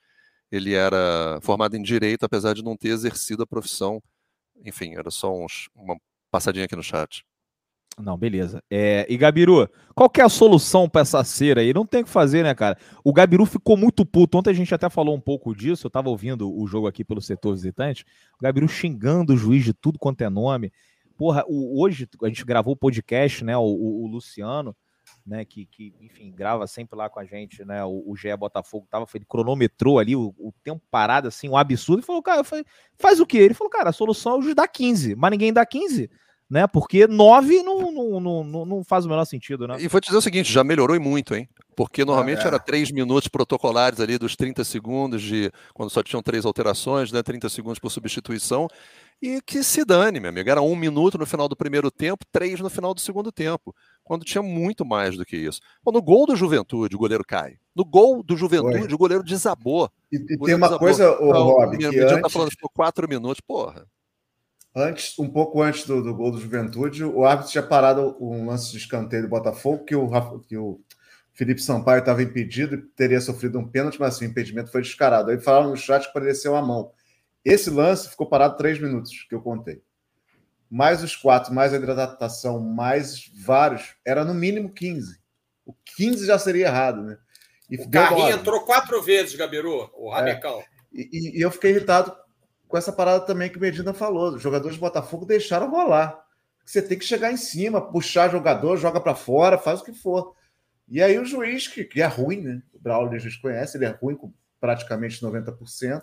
Ele era formado em direito, apesar de não ter exercido a profissão. Enfim, era só uns, uma passadinha aqui no chat. Não, beleza. É, e Gabiru, qual que é a solução para essa cera aí? Não tem o que fazer, né, cara? O Gabiru ficou muito puto. Ontem a gente até falou um pouco disso. Eu tava ouvindo o jogo aqui pelo setor visitante. O Gabiru xingando o juiz de tudo quanto é nome. Porra, o, hoje a gente gravou o podcast, né? O, o, o, Luciano, né? Que, que, enfim, grava sempre lá com a gente, né? O, o GE Botafogo tava, ele cronometrou ali o, o, tempo parado, assim, um absurdo. E falou, cara, falei, faz o quê? Ele falou, cara, a solução é o juiz dar 15, mas ninguém dá 15 né? Porque 9 não, não, não, não faz o menor sentido, né? E vou te dizer o seguinte, já melhorou e muito, hein? Porque normalmente é. era 3 minutos protocolares ali dos 30 segundos de quando só tinham três alterações, né? 30 segundos por substituição. E que se dane, meu amigo. Era um minuto no final do primeiro tempo, três no final do segundo tempo. Quando tinha muito mais do que isso. Bom, no gol do Juventude, o goleiro cai. No gol do Juventude, Oi. o goleiro desabou. E, e tem uma desabou. coisa, o Rob, que antes... tá falando ficou quatro minutos, porra. Antes, um pouco antes do, do, gol do Juventude, o árbitro tinha parado um lance de escanteio do Botafogo que o, que o Felipe Sampaio estava impedido e teria sofrido um pênalti, mas assim, o impedimento foi descarado. Aí falaram no chat que ser uma mão. Esse lance ficou parado três minutos, que eu contei. Mais os quatro, mais a hidratação, mais vários, era no mínimo 15. O 15 já seria errado, né? E o Carrinho entrou quatro vezes, Gabiru, o Rabecão. É. E, e, eu fiquei irritado com essa parada também que o Medina falou. Os jogadores do Botafogo deixaram rolar. Você tem que chegar em cima, puxar jogador, joga para fora, faz o que for. E aí o juiz, que, que é ruim, né? O Braulio a gente conhece, ele é ruim com praticamente 90%.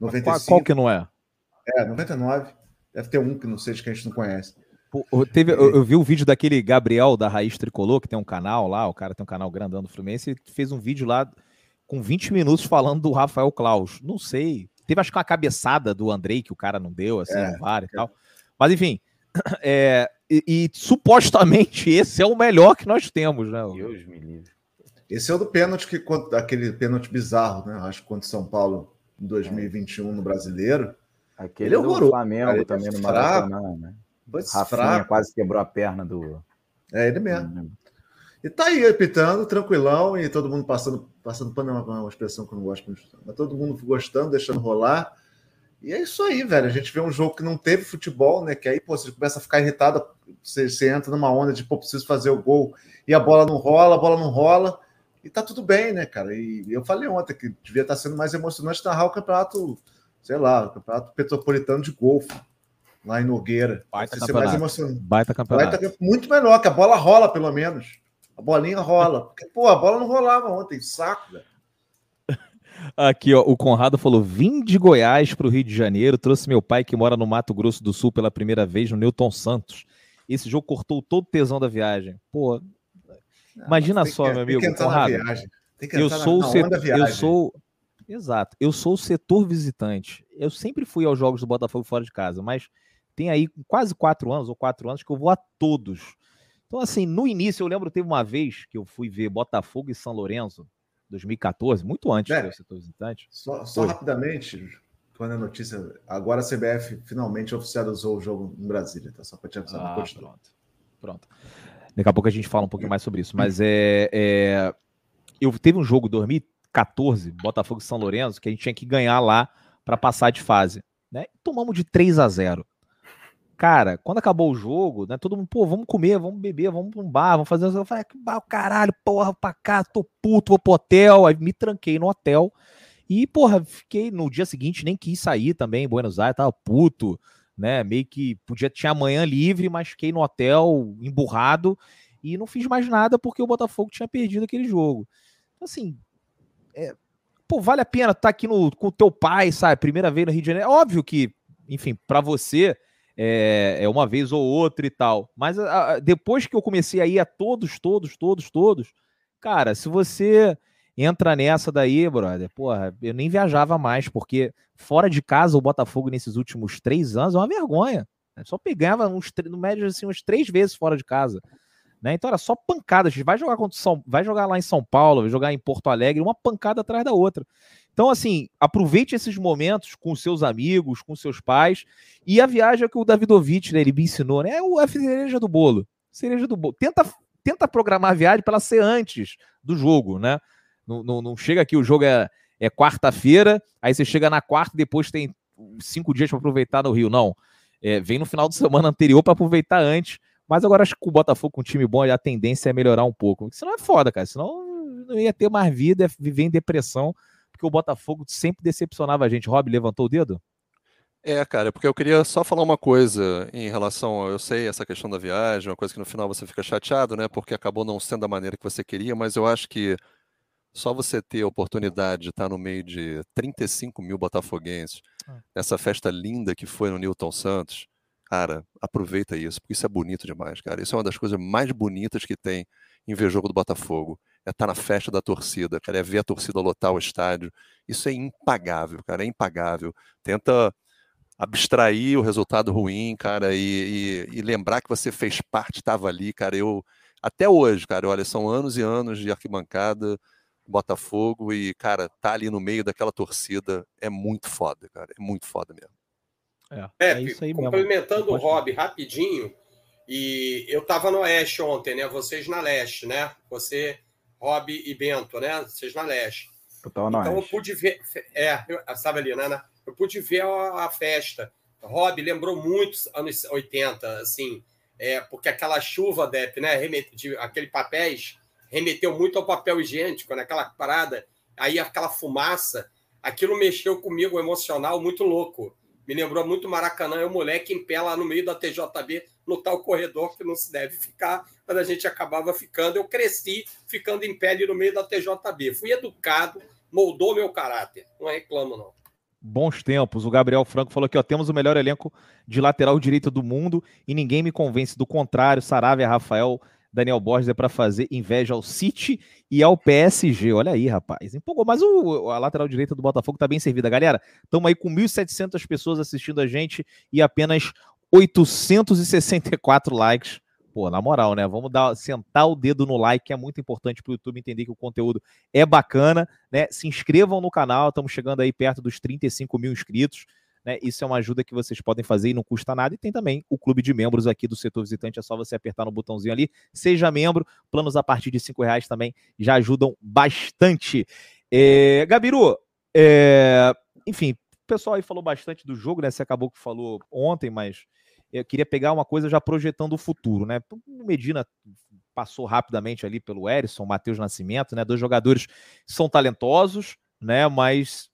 95%. Qual, qual que não é? É, 99%. Deve ter um que não seja que a gente não conhece. teve, eu, eu, vi o vídeo daquele Gabriel da Raiz Tricolor, que tem um canal lá, o cara tem um canal grandão do Fluminense, e fez um vídeo lá com 20 minutos falando do Rafael Klaus. Não sei, Teve acho que uma cabeçada do Andrei que o cara não deu, assim, é, no VAR e tal. Mas enfim, é, e, e, supostamente esse é o melhor que nós temos, né? Deus me livre. Esse é o do pênalti, que, aquele pênalti bizarro, né? Acho que contra São Paulo em 2021 no Brasileiro. Aquele ele é horroroso. Flamengo cara, também no Maracanã, né? Rafinha fraco. quase quebrou a perna do. É ele mesmo. E tá aí, apitando, tranquilão, e todo mundo passando, passando pano é uma, expressão que eu não gosto muito, mas todo mundo gostando, deixando rolar. E é isso aí, velho. A gente vê um jogo que não teve futebol, né? Que aí, pô, você começa a ficar irritado, você, você entra numa onda de, pô, preciso fazer o gol, e a bola não rola, a bola não rola, e tá tudo bem, né, cara? E eu falei ontem que devia estar tá sendo mais emocionante narrar o campeonato, sei lá, o campeonato petropolitano de golfe. lá em Nogueira. Baita campeonato. Baita campeonato. tá muito melhor, que a bola rola, pelo menos. A bolinha rola. Porque, pô, a bola não rolava ontem, saco, velho. Aqui, ó, o Conrado falou: vim de Goiás para o Rio de Janeiro, trouxe meu pai que mora no Mato Grosso do Sul pela primeira vez, no Newton Santos. Esse jogo cortou todo o tesão da viagem. Pô, Imagina Mas tem só, que- meu tem que amigo, Conrado, viagem. Tem que eu entrar na- sou o setor, eu sou exato, eu sou o setor visitante. Eu sempre fui aos jogos do Botafogo fora de casa, mas tem aí quase quatro anos ou quatro anos que eu vou a todos. Então assim, no início eu lembro teve uma vez que eu fui ver Botafogo e São Lourenço, 2014, muito antes É. eu ser setor visitante. Só, só rapidamente, quando a notícia. Agora a CBF finalmente oficializou o jogo em Brasília, tá? Só para te avisar. Ah, pronto. Pronto. Daqui a pouco a gente fala um pouquinho mais sobre isso. Mas é, é, eu teve um jogo em 2014, Botafogo e São Lourenço, que a gente tinha que ganhar lá para passar de fase, né? Tomamos de 3 a 0. Cara, quando acabou o jogo, né? Todo mundo, pô, vamos comer, vamos beber, vamos pra um bar, vamos fazer. Eu falei, que bar, caralho, porra, pra cá, tô puto, vou pro hotel. Aí me tranquei no hotel. E, porra, fiquei no dia seguinte, nem quis sair também em Buenos Aires, tava puto né? Meio que podia tinha amanhã livre, mas fiquei no hotel emburrado e não fiz mais nada porque o Botafogo tinha perdido aquele jogo. Então, assim, é, pô, vale a pena estar aqui no, com o teu pai, sabe? Primeira vez no Rio de Janeiro. É óbvio que, enfim, para você é, é uma vez ou outra e tal. Mas a- a- depois que eu comecei a ir a todos, todos, todos, todos, cara, se você entra nessa daí, brother, porra, eu nem viajava mais, porque fora de casa o Botafogo nesses últimos três anos é uma vergonha. Só pegava uns, no médio assim, umas três vezes fora de casa. Né? Então era só pancada. A gente vai jogar contra São, vai jogar lá em São Paulo, vai jogar em Porto Alegre, uma pancada atrás da outra. Então, assim, aproveite esses momentos com seus amigos, com seus pais. E a viagem é que o Davidovich, né, ele me ensinou, né? É o- a cereja do bolo. Cereja do bolo. Tenta, tenta programar a viagem para ela ser antes do jogo, né? Não, não, não chega aqui, o jogo é, é quarta-feira, aí você chega na quarta e depois tem cinco dias para aproveitar no Rio. Não. É, vem no final de semana anterior para aproveitar antes. Mas agora acho que o Botafogo com um time bom, a tendência é melhorar um pouco. Senão é foda, cara. Senão não ia ter mais vida, ia viver em depressão, porque o Botafogo sempre decepcionava a gente. Rob levantou o dedo? É, cara, porque eu queria só falar uma coisa em relação, eu sei essa questão da viagem, uma coisa que no final você fica chateado, né, porque acabou não sendo da maneira que você queria, mas eu acho que só você ter a oportunidade de estar no meio de 35 mil botafoguenses, Ah. nessa festa linda que foi no Newton Santos, cara, aproveita isso, porque isso é bonito demais, cara. Isso é uma das coisas mais bonitas que tem em ver jogo do Botafogo. É estar na festa da torcida, cara, é ver a torcida lotar o estádio. Isso é impagável, cara, é impagável. Tenta abstrair o resultado ruim, cara, e, e- e lembrar que você fez parte, estava ali, cara. Eu até hoje, cara, olha, são anos e anos de arquibancada, Botafogo e, cara, tá ali no meio daquela torcida é muito foda, cara, é muito foda mesmo. É, Pepe, complementando o Pode Rob rapidinho, e eu estava no Oeste ontem, né? Vocês na Leste, né? Você, Rob e Bento, né? Vocês na Leste. Eu tava no Então eu Oeste. pude ver. É, eu estava ali, né? né? Eu pude ver a, a festa. Rob lembrou muito anos 80, assim, é, porque aquela chuva, Dep, né? remete- de, aquele papéis remeteu muito ao papel higiênico, naquela parada. Aí aquela fumaça, aquilo mexeu comigo emocional muito louco. Me lembrou muito Maracanã, eu moleque em pé lá no meio da TJB, no tal corredor que não se deve ficar, mas a gente acabava ficando. Eu cresci ficando em pé ali no meio da TJB. Fui educado, moldou meu caráter. Não reclamo, não. Bons tempos. O Gabriel Franco falou aqui, ó, temos o melhor elenco de lateral direito do mundo e ninguém me convence do contrário. Saravia, Rafael, Daniel Borges é para fazer inveja ao City e ao PSG. Olha aí, rapaz. Empolgou, mas o, a lateral direita do Botafogo tá bem servida. Galera, estamos aí com 1.700 pessoas assistindo a gente e apenas 864 likes. Pô, na moral, né? Vamos dar, sentar o dedo no like, que é muito importante para o YouTube entender que o conteúdo é bacana, né? Se inscrevam no canal, estamos chegando aí perto dos 35 mil inscritos. Né? Isso é uma ajuda que vocês podem fazer e não custa nada. E tem também o clube de membros aqui do setor visitante. É só você apertar no botãozinho ali. Seja membro. Planos a partir de cinco reais também já ajudam bastante. É, Gabiru, é, enfim, o pessoal aí falou bastante do jogo, né? Você acabou que falou ontem, mas eu queria pegar uma coisa já projetando o futuro, né? O Medina passou rapidamente ali pelo Erisson, Matheus Nascimento, né? Dois jogadores são talentosos, né? Mas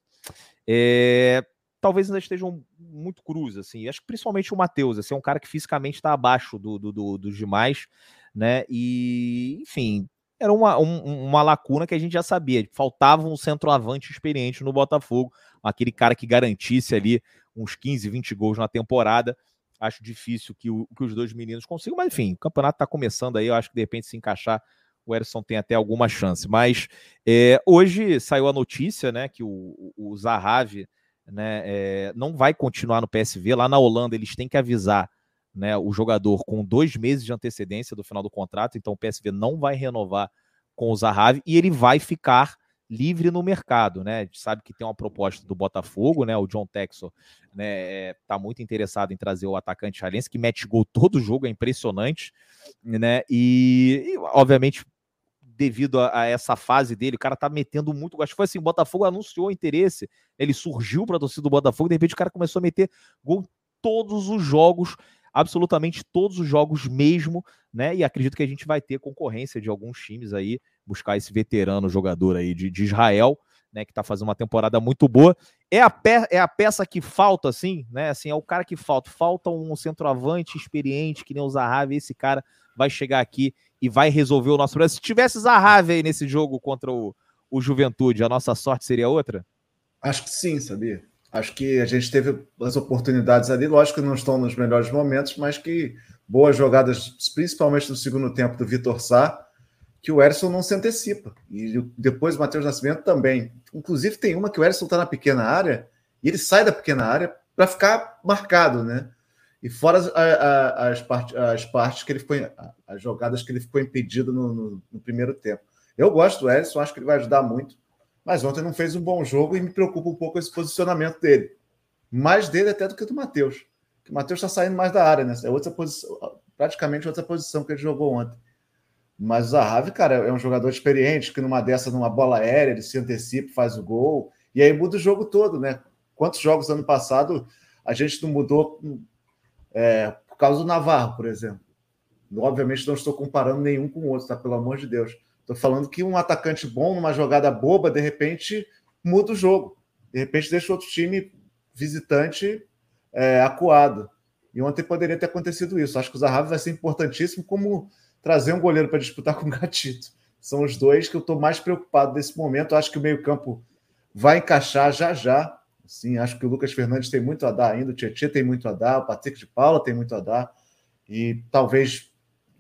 é, talvez ainda estejam muito cruz, assim. Acho que principalmente o Matheus, assim, é um cara que fisicamente está abaixo do, do, do, dos demais, né? E, enfim, era uma, um, uma lacuna que a gente já sabia. Faltava um centroavante experiente no Botafogo, aquele cara que garantisse ali uns 15, 20 gols na temporada. Acho difícil que, o, que os dois meninos consigam, mas enfim, o campeonato está começando aí. Eu acho que de repente se encaixar, o Erisson tem até alguma chance. Mas é, hoje saiu a notícia né, que o, o Zahavi né, é, não vai continuar no PSV. Lá na Holanda, eles têm que avisar né, o jogador com dois meses de antecedência do final do contrato, então o PSV não vai renovar com o Zahavi e ele vai ficar livre no mercado, né? A gente sabe que tem uma proposta do Botafogo, né? O John Texor, né, tá muito interessado em trazer o atacante israelense que mete gol todo jogo, é impressionante, né? E, e obviamente devido a, a, essa fase dele, o cara tá metendo muito. Acho que foi assim, o Botafogo anunciou interesse, ele surgiu para a torcida do Botafogo, de repente o cara começou a meter gol todos os jogos absolutamente todos os jogos mesmo, né? E acredito que a gente vai ter concorrência de alguns times aí, buscar esse veterano jogador aí de, de Israel, né? Que tá fazendo uma temporada muito boa. É a, pe é a peça que falta, assim, né? Assim, é o cara que falta. Falta um centroavante experiente, que nem o Zahavi. Esse cara vai chegar aqui e vai resolver o nosso problema. Se tivesse Zahavi aí nesse jogo contra o, o Juventude, a nossa sorte seria outra? Acho que sim, sabia? Acho que a gente teve as oportunidades ali, lógico que não estão nos melhores momentos, mas que boas jogadas, principalmente no segundo tempo do Vitor Sá, que o Erson não se antecipa. E depois o Matheus Nascimento também. Inclusive, tem uma que o Erson está na pequena área e ele sai da pequena área para ficar marcado, né? E fora as, as, as partes que ele foi, as jogadas que ele ficou impedido no, no, no primeiro tempo. Eu gosto do Erson, acho que ele vai ajudar muito mas ontem não fez um bom jogo e me preocupa um pouco esse posicionamento dele. Mais dele até do que do Matheus. O Matheus está saindo mais da área, né? É outra posição, praticamente outra posição que ele jogou ontem. Mas o Zahavi, cara, é um jogador experiente que numa dessa, numa bola aérea, ele se antecipa, faz o gol, e aí muda o jogo todo, né? Quantos jogos ano passado a gente não mudou é, por causa do Navarro, por exemplo? Obviamente não estou comparando nenhum com o outro, tá? Pelo amor de Deus. Estou falando que um atacante bom, numa jogada boba, de repente muda o jogo. De repente deixa outro time visitante é, acuado. E ontem poderia ter acontecido isso. Acho que o Zahavi vai ser importantíssimo como trazer um goleiro para disputar com o Gatito. São os dois que eu estou mais preocupado nesse momento. Acho que o meio-campo vai encaixar já já. Sim, acho que o Lucas Fernandes tem muito a dar ainda, o Tietchan tem muito a dar, o Patrick de Paula tem muito a dar. E talvez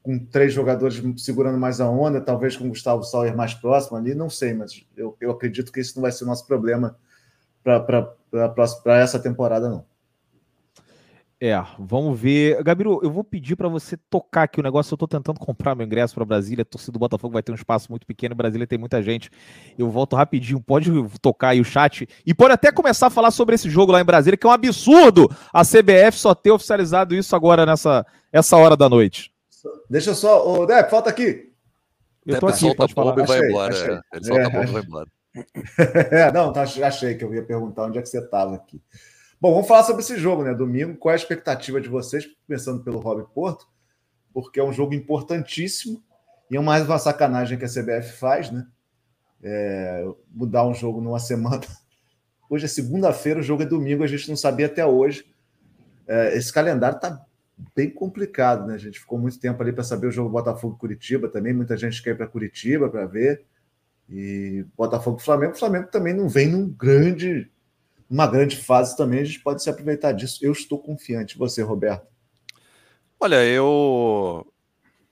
com três jogadores segurando mais a onda, talvez com o Gustavo Sauer mais próximo ali, não sei, mas eu, eu acredito que isso não vai ser o nosso problema para essa temporada, não. É, vamos ver. Gabiru, eu vou pedir para você tocar aqui o negócio. Eu estou tentando comprar meu ingresso para Brasília. A torcida do Botafogo vai ter um espaço muito pequeno. Brasília tem muita gente. Eu volto rapidinho. Pode tocar aí o chat. E pode até começar a falar sobre esse jogo lá em Brasília, que é um absurdo a CBF só ter oficializado isso agora nessa essa hora da noite. Deixa só. Ô, Dep, falta aqui. Eu tô aqui, pode falar. E vai embora. Achei. É. Ele solta é, a bomba e vai embora. é, não, tá, achei que eu ia perguntar onde é que você estava aqui. Bom, vamos falar sobre esse jogo, né? Domingo. Qual é a expectativa de vocês, pensando pelo Rob Porto? Porque é um jogo importantíssimo e é mais uma sacanagem que a CBF faz, né? É, mudar um jogo numa semana. Hoje é segunda-feira, o jogo é domingo, a gente não sabia até hoje. É, esse calendário tá bem complicado, né? A gente ficou muito tempo ali para saber o jogo Botafogo Curitiba também. Muita gente quer ir para Curitiba para ver. E Botafogo Flamengo, o Flamengo também não vem num grande, uma grande fase também. A gente pode se aproveitar disso. Eu estou confiante. Você, Roberto? Olha, eu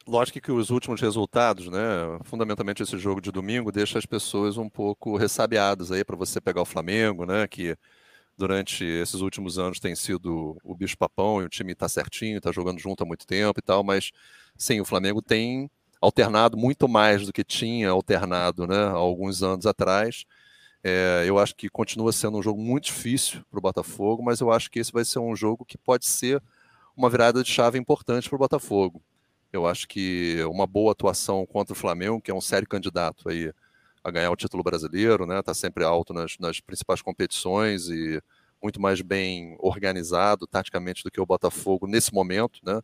lógico que os últimos resultados, né, fundamentalmente esse jogo de domingo, deixa as pessoas um pouco ressabiadas aí para você pegar o Flamengo, né, que durante esses últimos anos tem sido o bicho papão e o time está certinho, está jogando junto há muito tempo e tal, mas sim, o Flamengo tem alternado muito mais do que tinha alternado né, há alguns anos atrás. É, eu acho que continua sendo um jogo muito difícil para o Botafogo, mas eu acho que esse vai ser um jogo que pode ser uma virada de chave importante para o Botafogo. Eu acho que uma boa atuação contra o Flamengo, que é um sério candidato aí a ganhar o título brasileiro, né? Está sempre alto nas, nas principais competições e muito mais bem organizado taticamente do que o Botafogo nesse momento, né?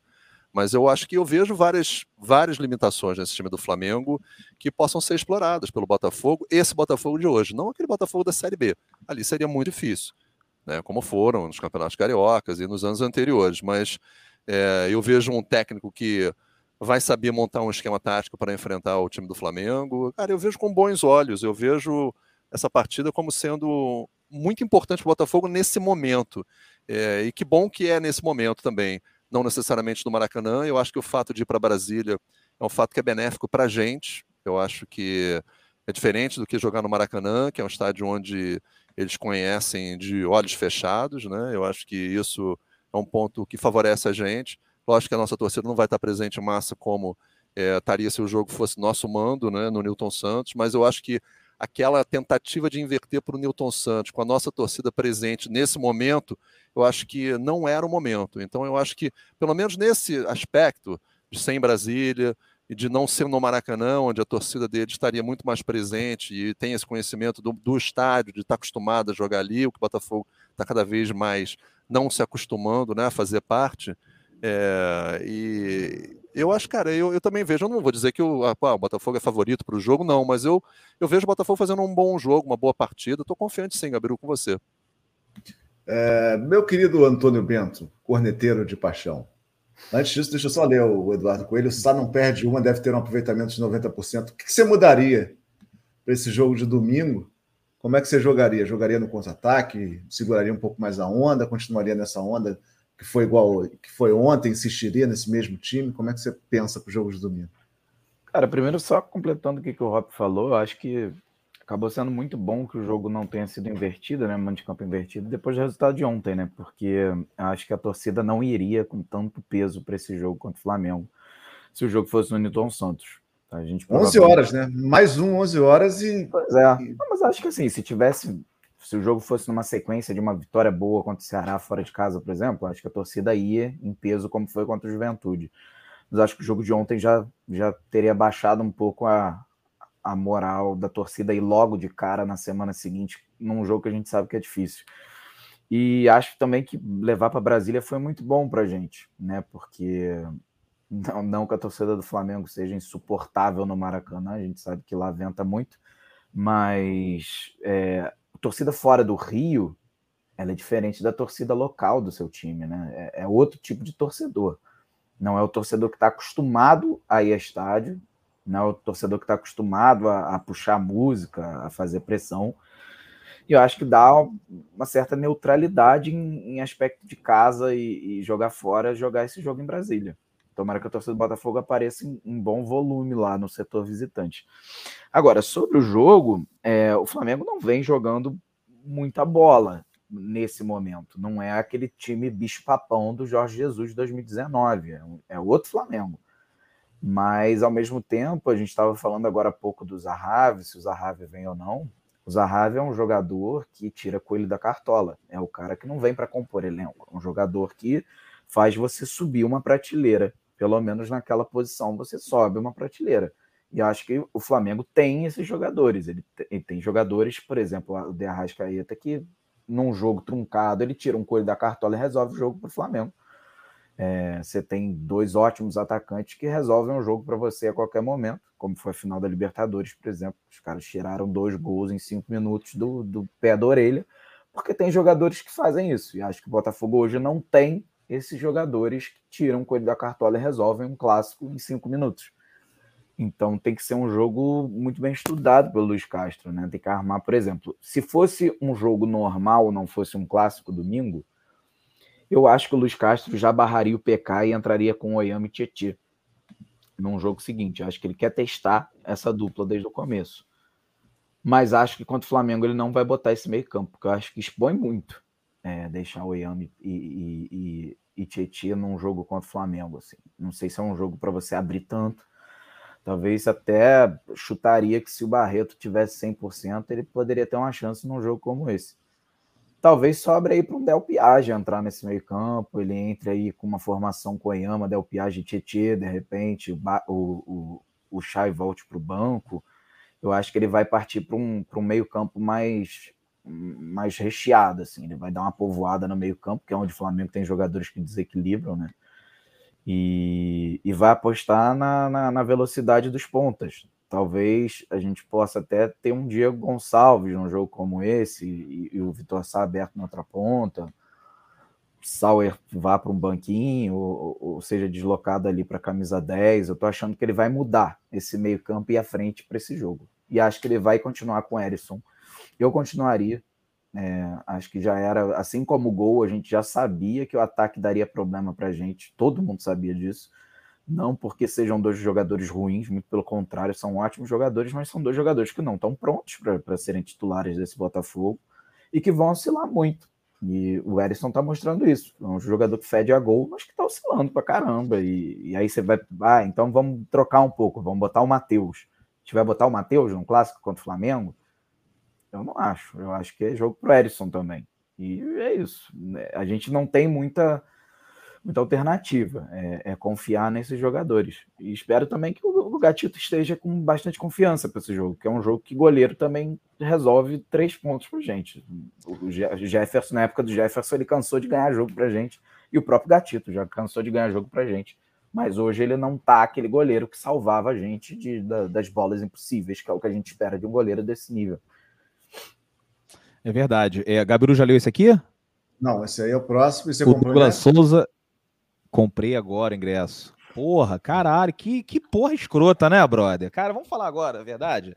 Mas eu acho que eu vejo várias, várias limitações nesse time do Flamengo que possam ser exploradas pelo Botafogo, esse Botafogo de hoje, não aquele Botafogo da Série B. Ali seria muito difícil. né, como foram nos campeonatos cariocas e nos anos anteriores. Mas é, eu vejo um técnico que vai saber montar um esquema tático para enfrentar o time do Flamengo. Cara, eu vejo com bons olhos, eu vejo essa partida como sendo muito importante para o Botafogo nesse momento. É, e que bom que é nesse momento também, não necessariamente no Maracanã. Eu acho que o fato de ir para Brasília é um fato que é benéfico para a gente. Eu acho que é diferente do que jogar no Maracanã, que é um estádio onde eles conhecem de olhos fechados. Né? Eu acho que isso é um ponto que favorece a gente. Lógico que a nossa torcida não vai estar presente em massa como é, estaria se o jogo fosse nosso mando, né, no Newton Santos, mas eu acho que aquela tentativa de inverter para o Newton Santos, com a nossa torcida presente nesse momento, eu acho que não era o momento. Então, eu acho que, pelo menos nesse aspecto, de ser em Brasília e de não ser no Maracanã, onde a torcida dele estaria muito mais presente e tem esse conhecimento do, do estádio, de estar acostumado a jogar ali, o que o Botafogo está cada vez mais não se acostumando né, a fazer parte. É, e eu acho, cara, eu, eu também vejo, eu não vou dizer que o, ah, o Botafogo é favorito para o jogo, não, mas eu, eu vejo o Botafogo fazendo um bom jogo, uma boa partida. Estou confiante sim, Gabriel, com você. É, meu querido Antônio Bento, corneteiro de paixão. Antes disso, deixa eu só ler o Eduardo Coelho. Sá não perde uma, deve ter um aproveitamento de 90%. O que você mudaria para esse jogo de domingo? Como é que você jogaria? Jogaria no contra-ataque? Seguraria um pouco mais a onda? Continuaria nessa onda? Que foi igual que foi ontem, insistiria nesse mesmo time? Como é que você pensa para o jogo de domingo? Cara, primeiro só completando o que, que o Rob falou, eu acho que acabou sendo muito bom que o jogo não tenha sido invertido, né, mano de campo invertido, depois do resultado de ontem, né, porque acho que a torcida não iria com tanto peso para esse jogo contra o Flamengo se o jogo fosse no Newton Santos. A gente 11 horas, né? Mais um 11 horas e. Pois é. Não, mas acho que assim, se tivesse se o jogo fosse numa sequência de uma vitória boa contra o Ceará fora de casa, por exemplo, acho que a torcida ia em peso como foi contra o Juventude. Mas acho que o jogo de ontem já, já teria baixado um pouco a, a moral da torcida e logo de cara na semana seguinte, num jogo que a gente sabe que é difícil. E acho também que levar para Brasília foi muito bom para a gente, né? Porque não, não que a torcida do Flamengo seja insuportável no Maracanã, a gente sabe que lá venta muito, mas é, torcida fora do Rio, ela é diferente da torcida local do seu time, né? É, é outro tipo de torcedor. Não é o torcedor que está acostumado a ir a estádio, não é o torcedor que está acostumado a, a, puxar música, a fazer pressão. E eu acho que dá uma certa neutralidade em, em aspecto de casa e, e, jogar fora, jogar esse jogo em Brasília. Tomara que a torcida do Botafogo apareça em, em bom volume lá no setor visitante. Agora, sobre o jogo, é, o Flamengo não vem jogando muita bola nesse momento. Não é aquele time bicho-papão do Jorge Jesus de 2019. É, é outro Flamengo. Mas, ao mesmo tempo, a gente estava falando agora há pouco do Zahavi, se o Zahavi vem ou não. O Zahavi é um jogador que tira coelho da cartola. É o cara que não vem para compor elenco. É um jogador que faz você subir uma prateleira pelo menos naquela posição você sobe uma prateleira. E acho que o Flamengo tem esses jogadores. Ele, tem jogadores, por exemplo, o De Arrascaeta, que num jogo truncado, ele tira um coelho da cartola e resolve o jogo para o Flamengo. É, você tem dois ótimos atacantes que resolvem o jogo para você a qualquer momento, como foi a final da Libertadores, por exemplo. Os caras tiraram dois gols em cinco minutos do, do pé da orelha, porque tem jogadores que fazem isso. E acho que o Botafogo hoje não tem esses jogadores que tiram o coelho da cartola e resolvem um clássico em cinco minutos. Então tem que ser um jogo muito bem estudado pelo Luiz Castro, né? Tem que armar, por exemplo, se fosse um jogo normal, não fosse um clássico domingo, eu acho que o Luiz Castro já barraria o PK e entraria com o Oyama e Tietê num jogo seguinte. Eu acho que ele quer testar essa dupla desde o começo. Mas acho que contra o Flamengo ele não vai botar esse meio campo, porque eu acho que expõe muito é, deixar o Yami e, e, e, e Tietchan num jogo contra o Flamengo. Assim. Não sei se é um jogo para você abrir tanto. Talvez até chutaria que se o Barreto tivesse 100%, ele poderia ter uma chance num jogo como esse. Talvez sobre aí para um Del Piage entrar nesse meio campo, ele entre aí com uma formação com Oyama, Del Piage e Tietchan, de repente o, o, o Chay volte para o banco. Eu acho que ele vai partir para um, um meio campo mais mais recheada, assim. Ele vai dar uma povoada no meio-campo, que é onde o Flamengo tem jogadores que desequilibram, né? E, e vai apostar na, na, na, velocidade dos pontas. talvez a gente possa até ter um Diego Gonçalves num jogo como esse e, e o Vitor Sá aberto na outra ponta. Sauer vá para um banquinho, ou, ou, seja deslocado ali para a camisa 10. Eu estou achando que ele vai mudar esse meio-campo e a frente para esse jogo. E acho que ele vai continuar com o Erisson. Eu continuaria. É, acho que já era, assim como o gol, a gente já sabia que o ataque daria problema para a gente, todo mundo sabia disso. Não porque sejam dois jogadores ruins, muito pelo contrário, são ótimos jogadores, mas são dois jogadores que não estão prontos para serem titulares desse Botafogo e que vão oscilar muito. E o Erisson tá mostrando isso. É um jogador que fede a gol, mas que tá oscilando pra caramba. E, e aí você vai. Ah, então vamos trocar um pouco, vamos botar o Matheus. A gente vai botar o Matheus no clássico contra o Flamengo? Eu não acho. Eu acho que é jogo pro Erisson também. E é isso. A gente não tem muita muita alternativa. É, é, confiar nesses jogadores. E espero também que o, o Gatito esteja com bastante confiança para esse jogo, que é um jogo que goleiro também resolve três pontos para gente. O Jefferson, na época do Jefferson, ele cansou de ganhar jogo para gente. E o próprio Gatito já cansou de ganhar jogo para gente. Mas hoje ele não tá aquele goleiro que salvava a gente de, da, das bolas impossíveis, que é o que a gente espera de um goleiro desse nível. É verdade. É, Gabiru já leu esse aqui? Não, esse aí é o próximo. E você o Douglas Souza Comprei agora o ingresso. Porra, caralho, que, que porra escrota, né, brother? Cara, vamos falar agora, é verdade?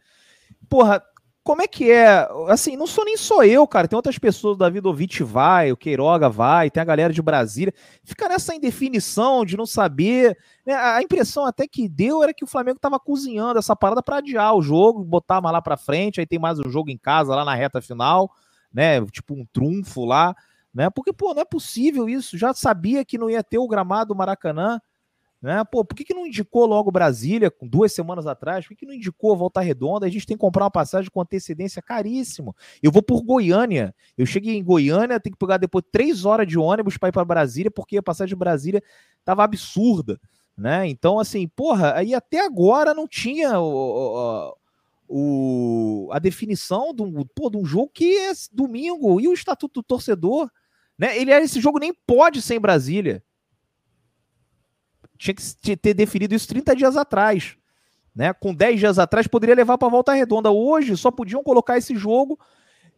Porra, como é que é? Assim, não sou nem só eu, cara. Tem outras pessoas, o Davidovich vai, o Queiroga vai, tem a galera de Brasília. Fica nessa indefinição de não saber. Né? A impressão até que deu era que o Flamengo tava cozinhando essa parada para adiar o jogo, botar mais lá pra frente. Aí tem mais um jogo em casa lá na reta final, né? Tipo um trunfo lá né? Porque, pô, não é possível isso. Já sabia que não ia ter o gramado Maracanã, né? Pô, por que, que não indicou logo Brasília, duas semanas atrás? Por que, que não indicou Volta Redonda? A gente tem que comprar uma passagem com antecedência caríssimo. Eu vou por Goiânia. Eu cheguei em Goiânia, tenho que pegar depois três horas de ônibus para ir para Brasília, porque a passagem de Brasília tava absurda, né? Então, assim, porra, aí até agora não tinha o, o, a definição de um, pô, de um jogo que é domingo e o estatuto do torcedor né? Ele, esse jogo nem pode ser em Brasília. Tinha que ter definido isso 30 dias atrás. Né? Com 10 dias atrás, poderia levar para volta redonda. Hoje, só podiam colocar esse jogo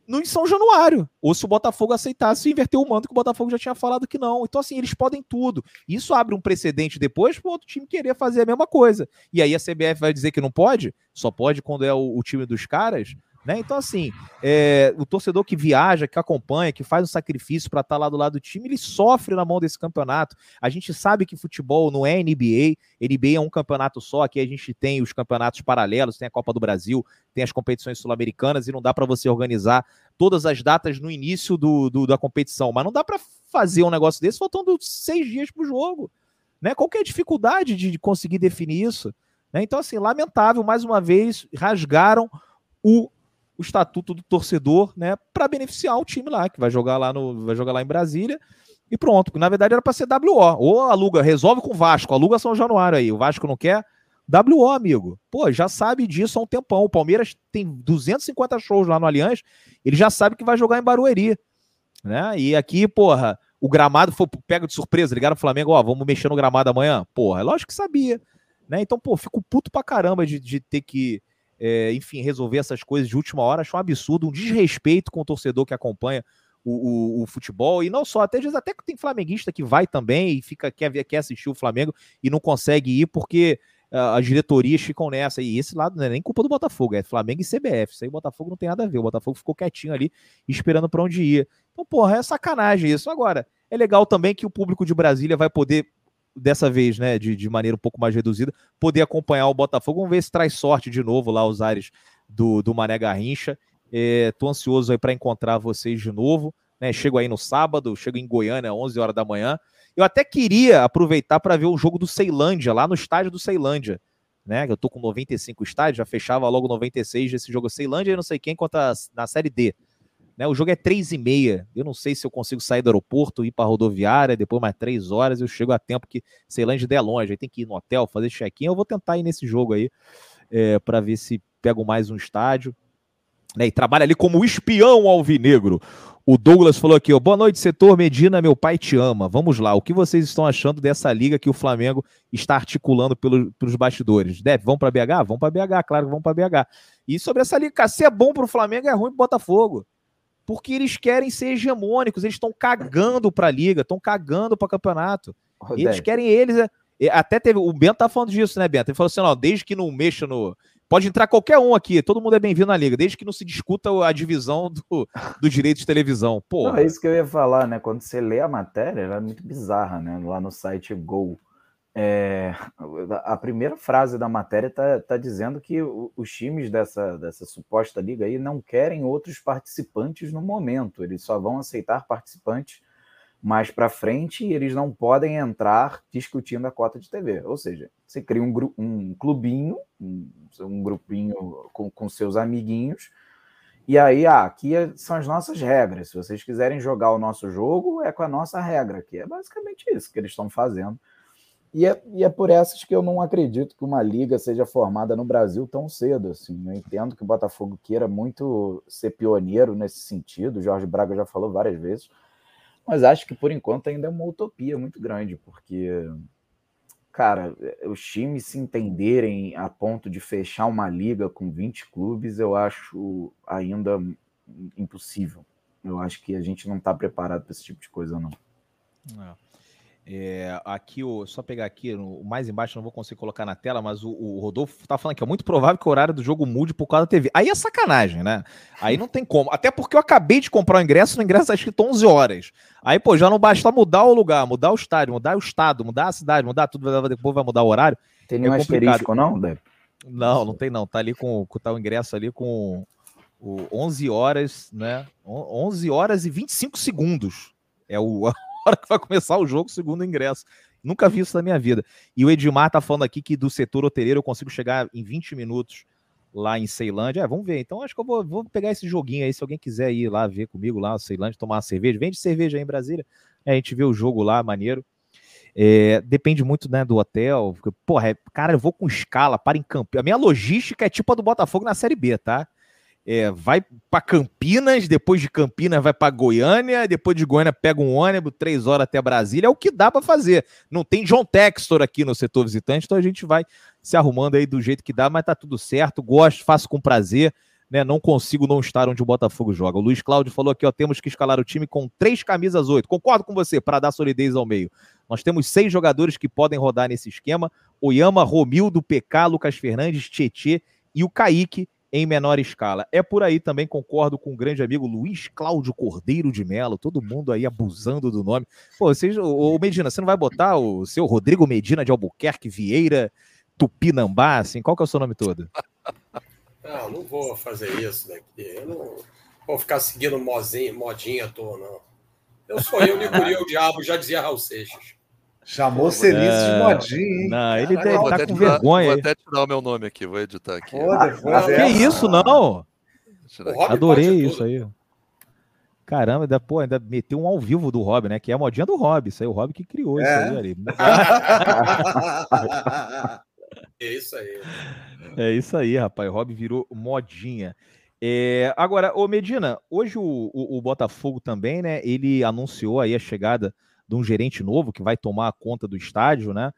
no São Januário. Ou se o Botafogo aceitasse inverter o mando, que o Botafogo já tinha falado que não. Então, assim, eles podem tudo. Isso abre um precedente depois para o outro time querer fazer a mesma coisa. E aí a CBF vai dizer que não pode? Só pode quando é o, o time dos caras? Né? Então, assim, é, o torcedor que viaja, que acompanha, que faz um sacrifício para estar tá lá do lado do time, ele sofre na mão desse campeonato. A gente sabe que futebol não é NBA, NBA é um campeonato só, aqui a gente tem os campeonatos paralelos, tem a Copa do Brasil, tem as competições sul-americanas e não dá para você organizar todas as datas no início do, do da competição, mas não dá para fazer um negócio desse faltando seis dias para o jogo. Né? Qual é a dificuldade de, de conseguir definir isso? Né? Então, assim, lamentável, mais uma vez, rasgaram o o estatuto do torcedor, né, para beneficiar o time lá, que vai jogar lá no vai jogar lá em Brasília. E pronto, na verdade era para ser WO. Ou aluga, resolve com o Vasco, aluga São Januário aí. O Vasco não quer, WO, amigo. Pô, já sabe disso há um tempão. O Palmeiras tem 250 shows lá no Allianz, ele já sabe que vai jogar em Barueri. Né? E aqui, porra, o gramado foi pega de surpresa, ligaram pro Flamengo, ó, vamos mexer no gramado amanhã. Porra, é lógico que sabia. Né? Então, pô, fico puto pra caramba de, de ter que é, enfim, resolver essas coisas de última hora. Acho um absurdo, um desrespeito com o torcedor que acompanha o, o, o, futebol. E não só, até, até que tem flamenguista que vai também e fica, quer, quer assistir o Flamengo e não consegue ir porque uh, as diretorias ficam nessa. E esse lado não é nem culpa do Botafogo, é Flamengo e CBF. Isso aí o Botafogo não tem nada a ver. O Botafogo ficou quietinho ali, esperando para onde ia. Então, porra, é sacanagem isso. Agora, é legal também que o público de Brasília vai poder dessa vez, né, de, de maneira um pouco mais reduzida, poder acompanhar o Botafogo. Vamos ver se traz sorte de novo lá os ares do, do Mané Garrincha. Estou é, ansioso aí para encontrar vocês de novo. Né? Chego aí no sábado, chego em Goiânia, 11 horas da manhã. Eu até queria aproveitar para ver o jogo do Ceilândia, lá no estádio do Ceilândia. Né? Eu tô com 95 estádios, já fechava logo 96 desse jogo Ceilândia e não sei quem contra na Série D. Né? O jogo é três e meia. Eu não sei se eu consigo sair do aeroporto, ir para a rodoviária, depois mais três horas eu chego a tempo que Ceilândia é longe. Aí tem que ir no hotel, fazer check-in. Eu vou tentar ir nesse jogo aí é, para ver se pego mais um estádio. né, e trabalha ali como espião alvinegro. O Douglas falou aqui, ó, boa noite, setor Medina, meu pai te ama. Vamos lá, o que vocês estão achando dessa liga que o Flamengo está articulando pelo, pelos bastidores? Deve, vão para BH? Vão para BH, claro que vão para BH. E sobre essa liga, se é bom para o Flamengo, é ruim para Botafogo. Porque eles querem ser hegemônicos, eles estão cagando para a liga, estão cagando para o campeonato. Eles querem eles. É, até teve. O Bento tá falando disso, né, Bento? Ele falou assim: ó, desde que não mexa no, Pode entrar qualquer um aqui, todo mundo é bem-vindo na liga, desde que não se discuta a divisão do, do direito de televisão. Pô. é isso que eu ia falar, né? Quando você lê a matéria, ela é muito bizarra, né? Lá no site Go. É, a primeira frase da matéria está tá dizendo que os times dessa, dessa suposta liga aí não querem outros participantes no momento, eles só vão aceitar participantes mais para frente e eles não podem entrar discutindo a cota de TV. Ou seja, você cria um, um clubinho, um, um grupinho com, com, seus amiguinhos, e aí, ah, aqui são as nossas regras. Se vocês quiserem jogar o nosso jogo, é com a nossa regra, que é basicamente isso que eles estão fazendo. E é, e é por essas que eu não acredito que uma liga seja formada no Brasil tão cedo. Assim. Eu entendo que o Botafogo queira muito ser pioneiro nesse sentido, o Jorge Braga já falou várias vezes mas acho que por enquanto ainda é uma utopia muito grande, porque, cara, os times se entenderem a ponto de fechar uma liga com 20 clubes, eu acho ainda impossível. Eu acho que a gente não está preparado para esse tipo de coisa, não. É. É, aqui, o, só pegar aqui, o mais embaixo, não vou conseguir colocar na tela, mas o, o, Rodolfo tá falando que é muito provável que o horário do jogo mude por causa da TV. Aí é sacanagem, né? Aí não tem como. Até porque eu acabei de comprar o ingresso, no ingresso tá escrito 11 horas. Aí, pô, já não basta mudar o lugar, mudar o estádio, mudar o estado, mudar a cidade, mudar tudo, depois vai mudar o horário. Tem é nenhum é asterisco, não, Deb? Não, não tem não. Tá ali com, tá o ingresso ali com o 11 horas, né? 11 horas e 25 segundos. É o, hora que vai começar o jogo, segundo ingresso. Nunca vi isso na minha vida. E o Edmar tá falando aqui que do setor hoteleiro eu consigo chegar em 20 minutos lá em Ceilândia. É, vamos ver. Então acho que eu vou, vou, pegar esse joguinho aí. Se alguém quiser ir lá ver comigo lá, Ceilândia, tomar uma cerveja. Vende cerveja aí em Brasília. É, a gente vê o jogo lá, maneiro. É, depende muito né, do hotel. Porra, é, cara, eu vou com escala para em Campinas. A minha logística é tipo a do Botafogo na Série B, tá? É, vai para Campinas, depois de Campinas vai para Goiânia, depois de Goiânia pega um ônibus, três horas até Brasília, é o que dá para fazer. Não tem John Textor aqui no setor visitante, então a gente vai se arrumando aí do jeito que dá, mas tá tudo certo, gosto, faço com prazer. Né, não consigo não estar onde o Botafogo joga. O Luiz Cláudio falou aqui, ó, temos que escalar o time com três camisas oito. Concordo com você, para dar solidez ao meio. Nós temos seis jogadores que podem rodar nesse esquema: Oyama, Romildo, PK, Lucas Fernandes, Tietê e o Kaique, em menor escala. É por aí também, concordo com o grande amigo Luiz Cláudio Cordeiro de Melo, todo mundo aí abusando do nome. Pô, vocês, ô, Medina, você não vai botar o seu Rodrigo Medina de Albuquerque Vieira Tupinambá, assim? Qual que é o seu nome todo? Não, não vou fazer isso daqui. Eu não vou ficar seguindo modinha, à toa, não. Eu sou eu, Nicuri, o diabo, já dizia Raul Seixas. Chamou Celice de modinha, hein? Não, ele Caraca, tá com vergonha. Vou até tirar o meu nome aqui, vou editar aqui. ah, que isso, não? Adorei isso aí. Caramba, ainda, pô, ainda meteu um ao vivo do Rob, né? Que é a modinha do Rob. Isso aí, o Rob que criou é. isso aí ali. é isso aí. É isso aí, rapaz. O Rob virou modinha. É, agora, ô Medina, hoje o, o, o Botafogo também, né? Ele anunciou aí a chegada de um gerente novo que vai tomar conta do estádio, né?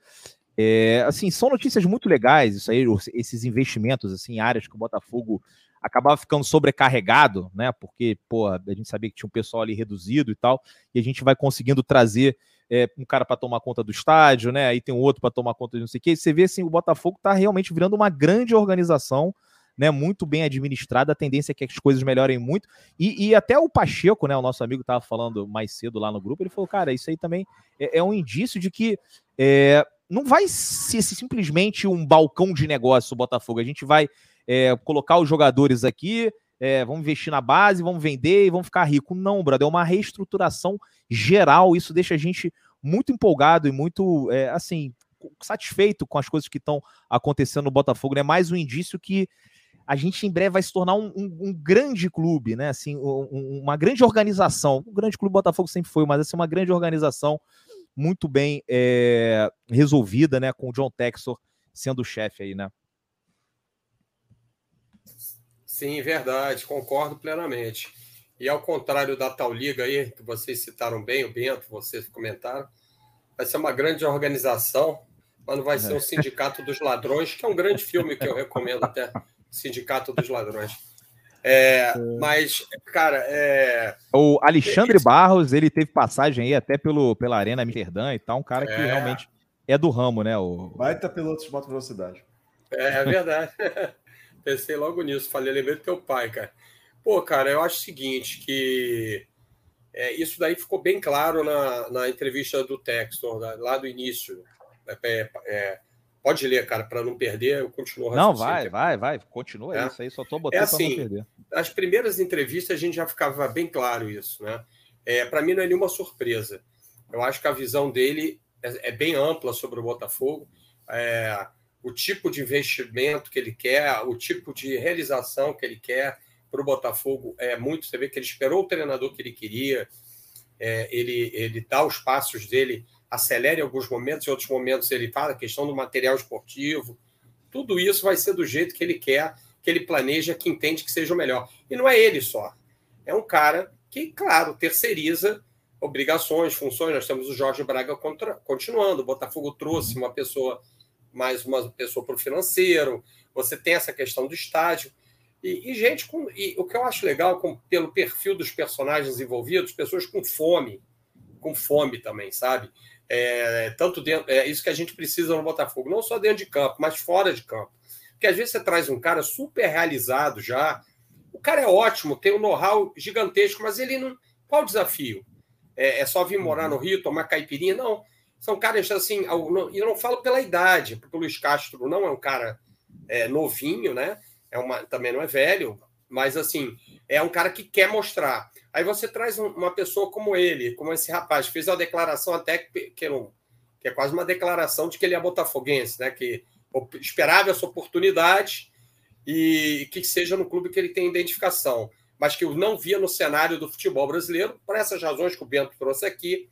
É, assim, são notícias muito legais, isso aí, esses investimentos assim, em áreas que o Botafogo acabava ficando sobrecarregado, né? Porque, pô, a gente sabia que tinha um pessoal ali reduzido e tal, e a gente vai conseguindo trazer é, um cara para tomar conta do estádio, né? Aí tem um outro para tomar conta de não sei o quê. Você vê assim, o Botafogo está realmente virando uma grande organização né, muito bem administrada, a tendência é que as coisas melhorem muito. E, e até o Pacheco, né, o nosso amigo estava falando mais cedo lá no grupo, ele falou, cara, isso aí também é, é um indício de que é, não vai ser simplesmente um balcão de negócio o Botafogo. A gente vai é, colocar os jogadores aqui, é, vamos investir na base, vamos vender e vamos ficar rico. Não, brother, é uma reestruturação geral. Isso deixa a gente muito empolgado e muito, é, assim, satisfeito com as coisas que estão acontecendo no Botafogo. É né? mais um indício que a gente em breve vai se tornar um, um, um grande clube, né? Assim, um, uma grande organização. O grande clube Botafogo sempre foi, mas assim, uma grande organização muito bem é, resolvida, né? Com o John Texor sendo o chefe aí, né? Sim, verdade, concordo plenamente. E ao contrário da tal liga aí, que vocês citaram bem, o Bento, vocês comentaram, vai ser uma grande organização, mas não vai ser o é. Sindicato dos Ladrões, que é um grande filme que eu recomendo até, Sindicato dos Ladrões. É, mas, cara, é... O Alexandre é Barros, ele teve passagem aí até pelo, pela Arena Amsterdã e tal, um cara que é. realmente é do ramo, né? O... Baita piloto de moto velocidade. É, é verdade. Pensei logo nisso, falei, lembrei do teu pai, cara. Pô, cara, eu acho o seguinte, que é, isso daí ficou bem claro na, na entrevista do Textor, lá do início. É, é, é pode ler, cara, para não perder, eu continuo. Não, vai, vai, vai, continua é. isso aí, só tô botando é assim, não perder. As primeiras entrevistas a gente já ficava bem claro isso, né? É, para mim não é nenhuma surpresa. Eu acho que a visão dele é, é bem ampla sobre o Botafogo. É, o tipo de investimento que ele quer, o tipo de realização que ele quer para o Botafogo é muito. Você vê que ele esperou o treinador que ele queria, é, ele, ele dá os passos dele, acelera em alguns momentos, em outros momentos ele fala a questão do material esportivo. Tudo isso vai ser do jeito que ele quer, que ele planeja, que entende que seja o melhor. E não é ele só. É um cara que, claro, terceiriza obrigações, funções. Nós temos o Jorge Braga contra, continuando. O Botafogo trouxe uma pessoa, mais uma pessoa para o financeiro. Você tem essa questão do estádio. E, e gente, com, e o que eu acho legal, com, pelo perfil dos personagens envolvidos, pessoas com fome, com fome também, sabe? É, tanto dentro, é isso que a gente precisa no Botafogo, não só dentro de campo, mas fora de campo. Porque às vezes você traz um cara super realizado já, o cara é ótimo, tem um know-how gigantesco, mas ele não. Qual o desafio? É, é só vir morar no Rio, tomar caipirinha? Não. São caras assim, e eu não falo pela idade, porque o Luiz Castro não é um cara é, novinho, né? é uma, também não é velho, mas assim, é um cara que quer mostrar. Aí você traz uma pessoa como ele, como esse rapaz, fez uma declaração até que, que, não, que é quase uma declaração de que ele é botafoguense, né? Que esperava essa oportunidade e que seja no clube que ele tem identificação, mas que eu não via no cenário do futebol brasileiro, por essas razões que o Bento trouxe aqui,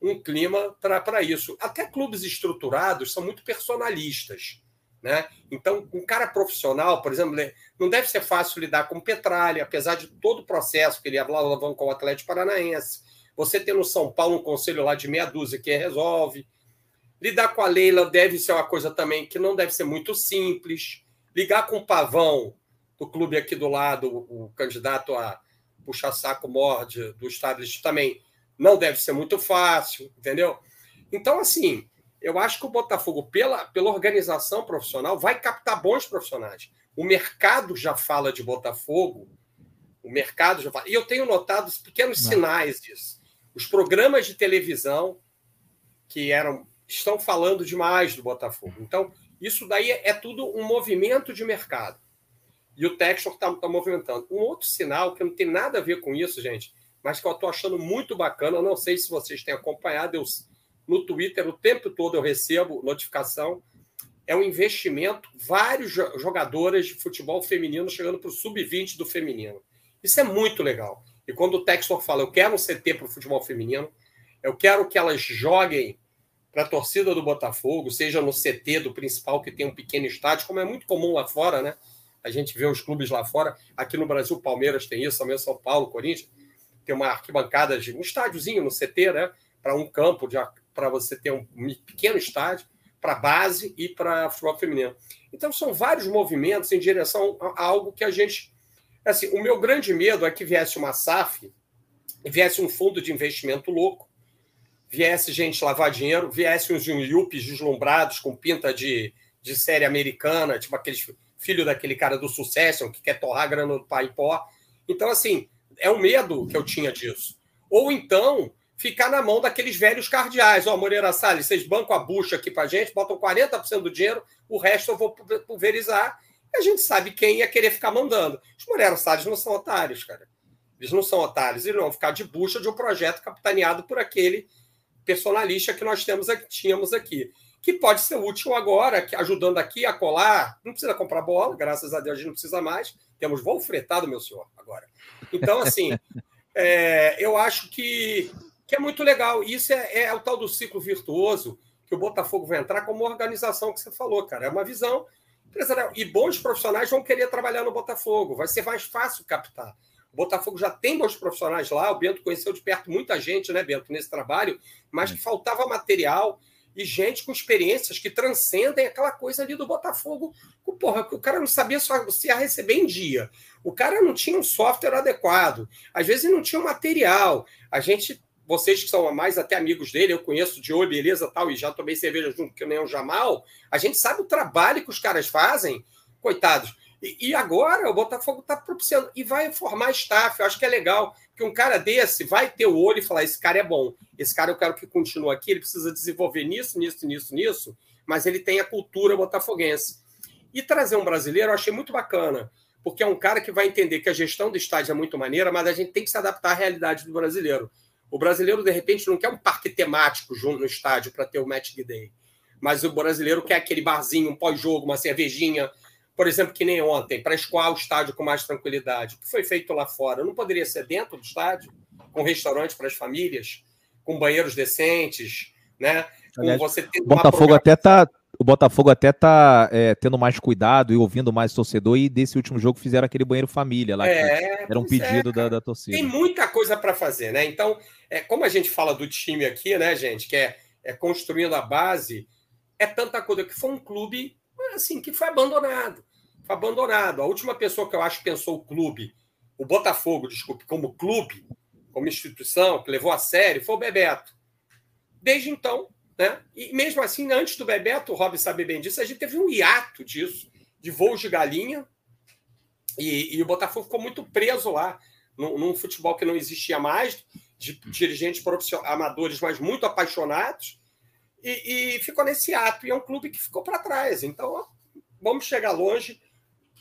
um clima para isso. Até clubes estruturados são muito personalistas. Né? Então, um cara profissional, por exemplo, não deve ser fácil lidar com Petralha, apesar de todo o processo que ele alavancou com o Atlético Paranaense. Você ter no São Paulo um conselho lá de meia dúzia que resolve. Lidar com a Leila deve ser uma coisa também que não deve ser muito simples. Ligar com o Pavão, do clube aqui do lado, o candidato a puxar saco morde do Estado, também não deve ser muito fácil, entendeu? Então, assim, eu acho que o Botafogo, pela, pela organização profissional, vai captar bons profissionais. O mercado já fala de Botafogo, o mercado já fala. E eu tenho notado os pequenos Não. sinais disso. Os programas de televisão que eram estão falando demais do Botafogo. Então, isso daí é tudo um movimento de mercado. E o Textor está tá movimentando. Um outro sinal que não tem nada a ver com isso, gente, mas que eu estou achando muito bacana, eu não sei se vocês têm acompanhado, eu no Twitter o tempo todo eu recebo notificação. É um investimento, vários jogadoras de futebol feminino chegando para o sub-20 do feminino. Isso é muito legal. E quando o Textor fala, eu quero um CT para o futebol feminino, eu quero que elas joguem para a torcida do Botafogo, seja no CT do principal, que tem um pequeno estádio, como é muito comum lá fora, né? A gente vê os clubes lá fora. Aqui no Brasil, Palmeiras tem isso, também São Paulo, Corinthians. Tem uma arquibancada, de um estádiozinho no CT, né? Para um campo de para você ter um pequeno estádio, para base e para futebol feminino. Então, são vários movimentos em direção a algo que a gente. Assim, o meu grande medo é que viesse uma SAF, viesse um fundo de investimento louco, viesse gente lavar dinheiro, viesse uns yuppies deslumbrados com pinta de, de série americana, tipo aqueles filho daquele cara do Succession que quer torrar grana do pai pó. Então, assim, é o medo que eu tinha disso. Ou então ficar na mão daqueles velhos cardeais. Ó, oh, Moreira Salles, vocês bancam a bucha aqui para gente, botam 40% do dinheiro, o resto eu vou pulverizar. E a gente sabe quem ia querer ficar mandando. Os Moreira Salles não são otários, cara. Eles não são otários, eles vão ficar de bucha de um projeto capitaneado por aquele personalista que nós temos aqui, tínhamos aqui. Que pode ser útil agora, ajudando aqui a colar. Não precisa comprar bola, graças a Deus a gente não precisa mais. Temos voo fretado, meu senhor, agora. Então, assim, é, eu acho que que é muito legal. Isso é, é o tal do ciclo virtuoso que o Botafogo vai entrar como organização que você falou, cara. É uma visão empresarial. E bons profissionais vão querer trabalhar no Botafogo, vai ser mais fácil captar. O Botafogo já tem bons profissionais lá, o Bento conheceu de perto muita gente, né, Bento, nesse trabalho, mas que faltava material e gente com experiências que transcendem aquela coisa ali do Botafogo. Porra, o cara não sabia só se ia receber em dia. O cara não tinha um software adequado. Às vezes não tinha um material. A gente, vocês que são mais até amigos dele, eu conheço de oi, beleza, tal, e já tomei cerveja junto que nem o Jamal. A gente sabe o trabalho que os caras fazem, coitados. E, e agora o Botafogo está propiciando e vai formar staff. Eu acho que é legal que um cara desse vai ter o olho e falar: esse cara é bom, esse cara eu quero que continue aqui, ele precisa desenvolver nisso, nisso, nisso, nisso, mas ele tem a cultura botafoguense. E trazer um brasileiro eu achei muito bacana, porque é um cara que vai entender que a gestão do estádio é muito maneira, mas a gente tem que se adaptar à realidade do brasileiro. O brasileiro, de repente, não quer um parque temático junto no estádio para ter o match day. Mas o brasileiro quer aquele barzinho, um pós-jogo, uma cervejinha, por exemplo, que nem ontem, para escoar o estádio com mais tranquilidade. O que foi feito lá fora? Não poderia ser dentro do estádio, com restaurante para as famílias, com banheiros decentes, né? Aliás, você o Botafogo até tá o Botafogo até tá é, tendo mais cuidado e ouvindo mais torcedor e desse último jogo fizeram aquele banheiro família lá é, era um é, pedido é, da, da, torcida. Tem muita coisa para fazer, né? Então, é, como a gente fala do time aqui, né, gente, que é, é construindo a base, é tanta coisa que foi um clube assim, que foi abandonado. Foi abandonado. A última pessoa que eu acho que pensou o clube, o Botafogo, desculpe, como clube, como instituição, que levou a sério, foi o Bebeto. Desde então, né? E mesmo assim, antes do Bebeto, o Rob sabe bem disso, a gente teve um hiato disso, de voos de galinha, e, e o Botafogo ficou muito preso lá, num, num futebol que não existia mais, de dirigentes amadores, mas muito apaixonados, e, e ficou nesse ato. E é um clube que ficou para trás. Então, vamos chegar longe.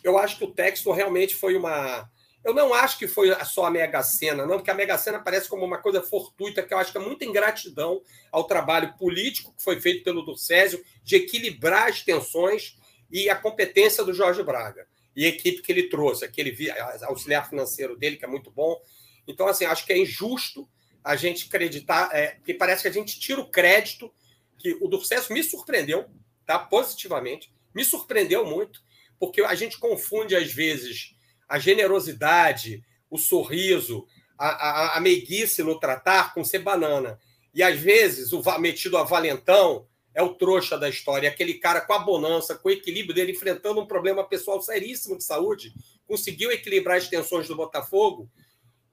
Eu acho que o texto realmente foi uma. Eu não acho que foi só a Mega Sena, não, porque a Mega Sena parece como uma coisa fortuita, que eu acho que é muita ingratidão ao trabalho político que foi feito pelo Durcésio de equilibrar as tensões e a competência do Jorge Braga e a equipe que ele trouxe, aquele auxiliar financeiro dele, que é muito bom. Então, assim, acho que é injusto a gente acreditar, é, parece que a gente tira o crédito que o Durcesso me surpreendeu, tá? Positivamente, me surpreendeu muito, porque a gente confunde às vezes a generosidade, o sorriso, a, a, a meiguice no tratar com ser banana. E às vezes o metido a valentão é o trouxa da história, aquele cara com a bonança, com o equilíbrio dele, enfrentando um problema pessoal seríssimo de saúde, conseguiu equilibrar as tensões do Botafogo,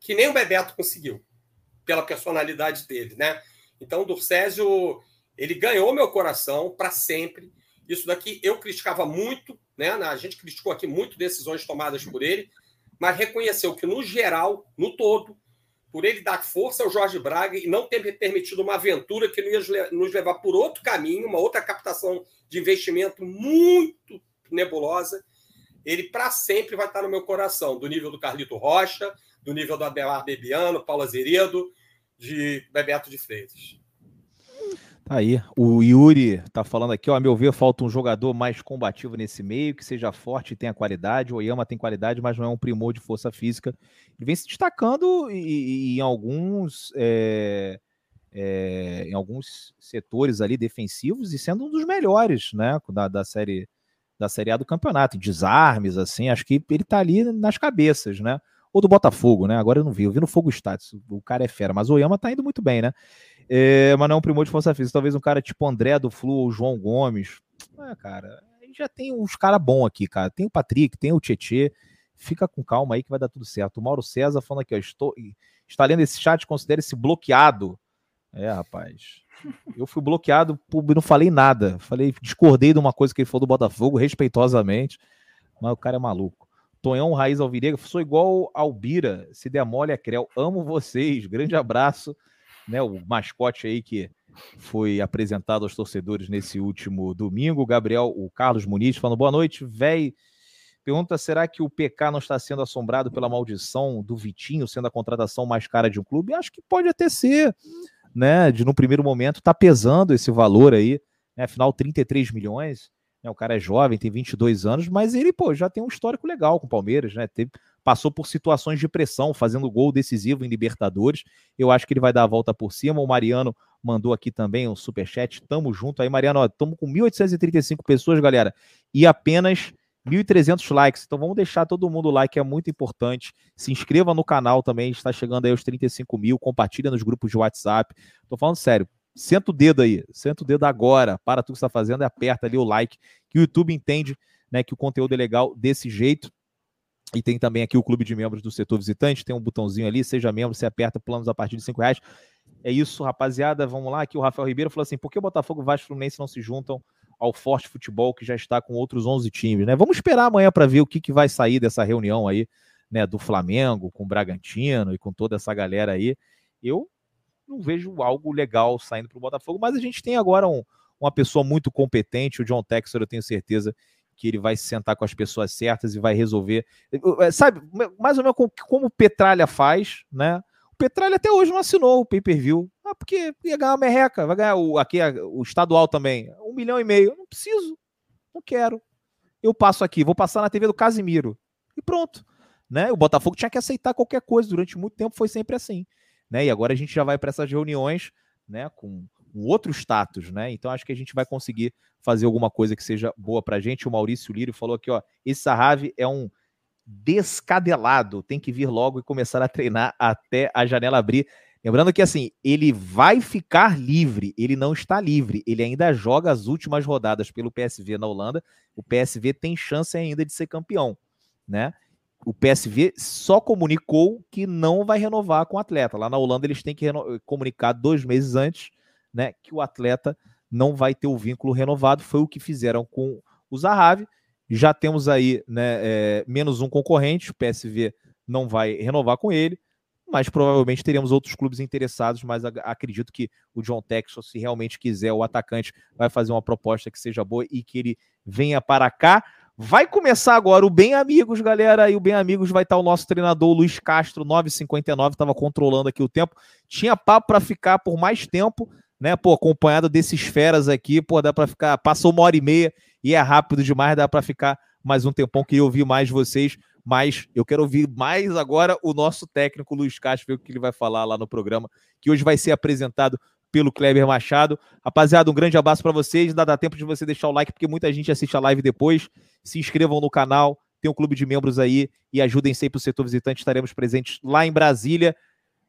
que nem o Bebeto conseguiu, pela personalidade dele, né? Então, o Durcésio, ele ganhou meu coração para sempre. Isso daqui eu criticava muito, né? A gente criticou aqui muito decisões tomadas por ele, mas reconheceu que, no geral, no todo, por ele dar força ao Jorge Braga e não ter permitido uma aventura que não ia nos levar por outro caminho, uma outra captação de investimento muito nebulosa, ele para sempre vai estar no meu coração, do nível do Carlito Rocha, do nível do Abelar Bebiano, Paulo Azeredo, de Bebeto de Freitas. Tá aí, o Yuri tá falando aqui, ó, a meu ver, falta um jogador mais combativo nesse meio, que seja forte e tenha qualidade. O Oyama tem qualidade, mas não é um primor de força física. Ele vem se destacando em, em alguns é, é, em alguns setores ali defensivos e sendo um dos melhores, né, da, da série da série A do campeonato, desarmes, assim, acho que ele tá ali nas cabeças, né? Ou do Botafogo, né? Agora eu não vi, eu vi no Fogo Status, o cara é fera, mas o Oyama tá indo muito bem, né? É, mas não é um primor de força física. Talvez um cara tipo André do Flu ou João Gomes. É, cara, já tem uns caras bons aqui, cara. Tem o Patrick, tem o Tietê. Fica com calma aí que vai dar tudo certo. O Mauro César falando aqui, ó, estou, está lendo esse chat, considere esse bloqueado. É, rapaz. Eu fui bloqueado, não falei nada. Falei, discordei de uma coisa que ele falou do Botafogo, respeitosamente. Mas o cara é maluco. Tonhão Raiz Alvirega, sou igual Albira, se der mole é creu. Amo vocês, grande abraço né, o mascote aí que foi apresentado aos torcedores nesse último domingo. Gabriel, o Carlos Muniz, falando boa noite, véi. Pergunta: será que o PK não está sendo assombrado pela maldição do Vitinho sendo a contratação mais cara de um clube? Acho que pode até ser, né? De no primeiro momento tá pesando esse valor aí, né? Afinal, 33 milhões. Né, o cara é jovem, tem 22 anos, mas ele, pô, já tem um histórico legal com o Palmeiras, né? Teve, passou por situações de pressão, fazendo gol decisivo em Libertadores. Eu acho que ele vai dar a volta por cima. O Mariano mandou aqui também um superchat. Tamo junto aí, Mariano. Estamos com 1.835 pessoas, galera, e apenas 1.300 likes. Então vamos deixar todo mundo like, é muito importante. Se inscreva no canal também, está chegando aí aos 35 mil. Compartilha nos grupos de WhatsApp. Tô falando sério. Senta o dedo aí, senta o dedo agora, para tudo que está fazendo e aperta ali o like, que o YouTube entende né, que o conteúdo é legal desse jeito. E tem também aqui o clube de membros do setor visitante, tem um botãozinho ali, seja membro, você aperta planos a partir de 5 reais. É isso, rapaziada. Vamos lá. Aqui o Rafael Ribeiro falou assim: por que o Botafogo e Vasco Fluminense não se juntam ao Forte Futebol, que já está com outros 11 times, né? Vamos esperar amanhã para ver o que, que vai sair dessa reunião aí, né? Do Flamengo, com o Bragantino e com toda essa galera aí. Eu não vejo algo legal saindo para o Botafogo, mas a gente tem agora um, uma pessoa muito competente, o John Texor, eu tenho certeza que ele vai se sentar com as pessoas certas e vai resolver. É, sabe, mais ou menos como, o Petralha faz, né? O Petralha até hoje não assinou o pay-per-view. Ah, porque ia ganhar uma merreca, vai ganhar o, aqui, o estadual também. Um milhão e meio. Não preciso, não quero. Eu passo aqui, vou passar na TV do Casimiro. E pronto. Né? O Botafogo tinha que aceitar qualquer coisa. Durante muito tempo foi sempre assim. Né? E agora a gente já vai para essas reuniões né, com um outro status, né? Então acho que a gente vai conseguir fazer alguma coisa que seja boa pra gente. O Maurício Lírio falou aqui, ó, esse Sarrave é um descadelado, tem que vir logo e começar a treinar até a janela abrir. Lembrando que assim, ele vai ficar livre, ele não está livre, ele ainda joga as últimas rodadas pelo PSV na Holanda. O PSV tem chance ainda de ser campeão, né? O PSV só comunicou que não vai renovar com o atleta. Lá na Holanda eles têm que comunicar dois meses antes né, que o atleta não vai ter o vínculo renovado. Foi o que fizeram com o Zahavi. Já temos aí né, é, menos um concorrente, o PSV não vai renovar com ele, mas provavelmente teremos outros clubes interessados, mas acredito que o John Texas, se realmente quiser, o atacante vai fazer uma proposta que seja boa e que ele venha para cá. Vai começar agora o Bem Amigos, galera. E o Bem Amigos vai estar o nosso treinador Luiz Castro, 9,59. Estava controlando aqui o tempo. Tinha papo para ficar por mais tempo, né, pô, acompanhado desses feras aqui, pô, dá para ficar, passou uma hora e meia e é rápido demais, dá para ficar mais um tempão que eu ouvir mais vocês, mas eu quero ouvir mais agora o nosso técnico Luiz Castro, ver o que ele vai falar lá no programa, que hoje vai ser apresentado pelo Kleber Machado. Rapaziada, um grande abraço para vocês, dá, dá tempo de você deixar o like, porque muita gente assiste a live depois, se inscrevam no canal, tem um clube de membros aí e ajudem sempre o setor visitante, estaremos presentes lá em Brasília.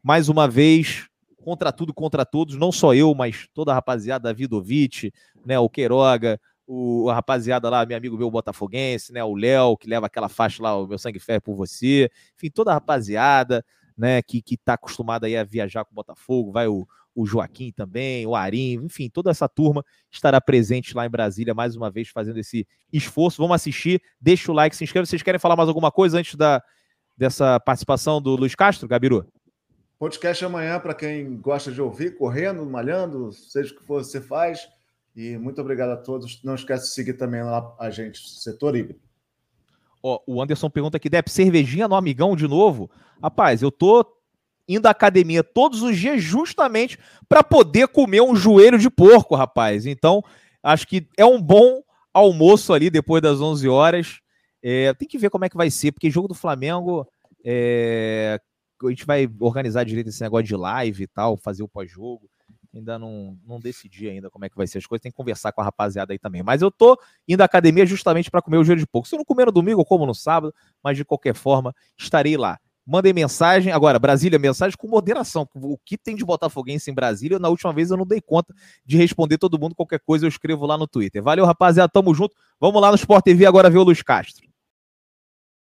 Mais uma vez, contra tudo, contra todos, não só eu, mas toda a rapaziada, Vidovic, né, o Queiroga, o, a rapaziada lá, meu amigo meu botafoguense, né, o Léo, que leva aquela faixa lá, o meu sangue fé por você, enfim, toda a rapaziada, né, que, que tá acostumada aí a viajar com o Botafogo, vai o, o Joaquim também, o Arim, enfim, toda essa turma estará presente lá em Brasília, mais uma vez fazendo esse esforço. Vamos assistir, deixa o like, se inscreva. Vocês querem falar mais alguma coisa antes da, dessa participação do Luiz Castro, Gabiru? Podcast amanhã para quem gosta de ouvir, correndo, malhando, seja o que for você faz. E muito obrigado a todos. Não esquece de seguir também lá a gente, setor híbrido. Ó, o Anderson pergunta aqui, Dep, cervejinha no amigão de novo? Rapaz, eu tô indo à academia todos os dias justamente para poder comer um joelho de porco, rapaz. Então, acho que é um bom almoço ali depois das 11 horas. É, tem que ver como é que vai ser, porque jogo do Flamengo, é, a gente vai organizar direito esse negócio de live e tal, fazer o pós-jogo. Ainda não, não decidi ainda como é que vai ser as coisas, tem que conversar com a rapaziada aí também. Mas eu tô indo à academia justamente para comer o joelho de porco. Se eu não comer no domingo, eu como no sábado, mas de qualquer forma, estarei lá. Mandem mensagem. Agora, Brasília, mensagem com moderação. O que tem de Botafoguense em Brasília? Na última vez eu não dei conta de responder todo mundo. Qualquer coisa eu escrevo lá no Twitter. Valeu, rapaziada. Tamo junto. Vamos lá no Sport TV agora ver o Luiz Castro.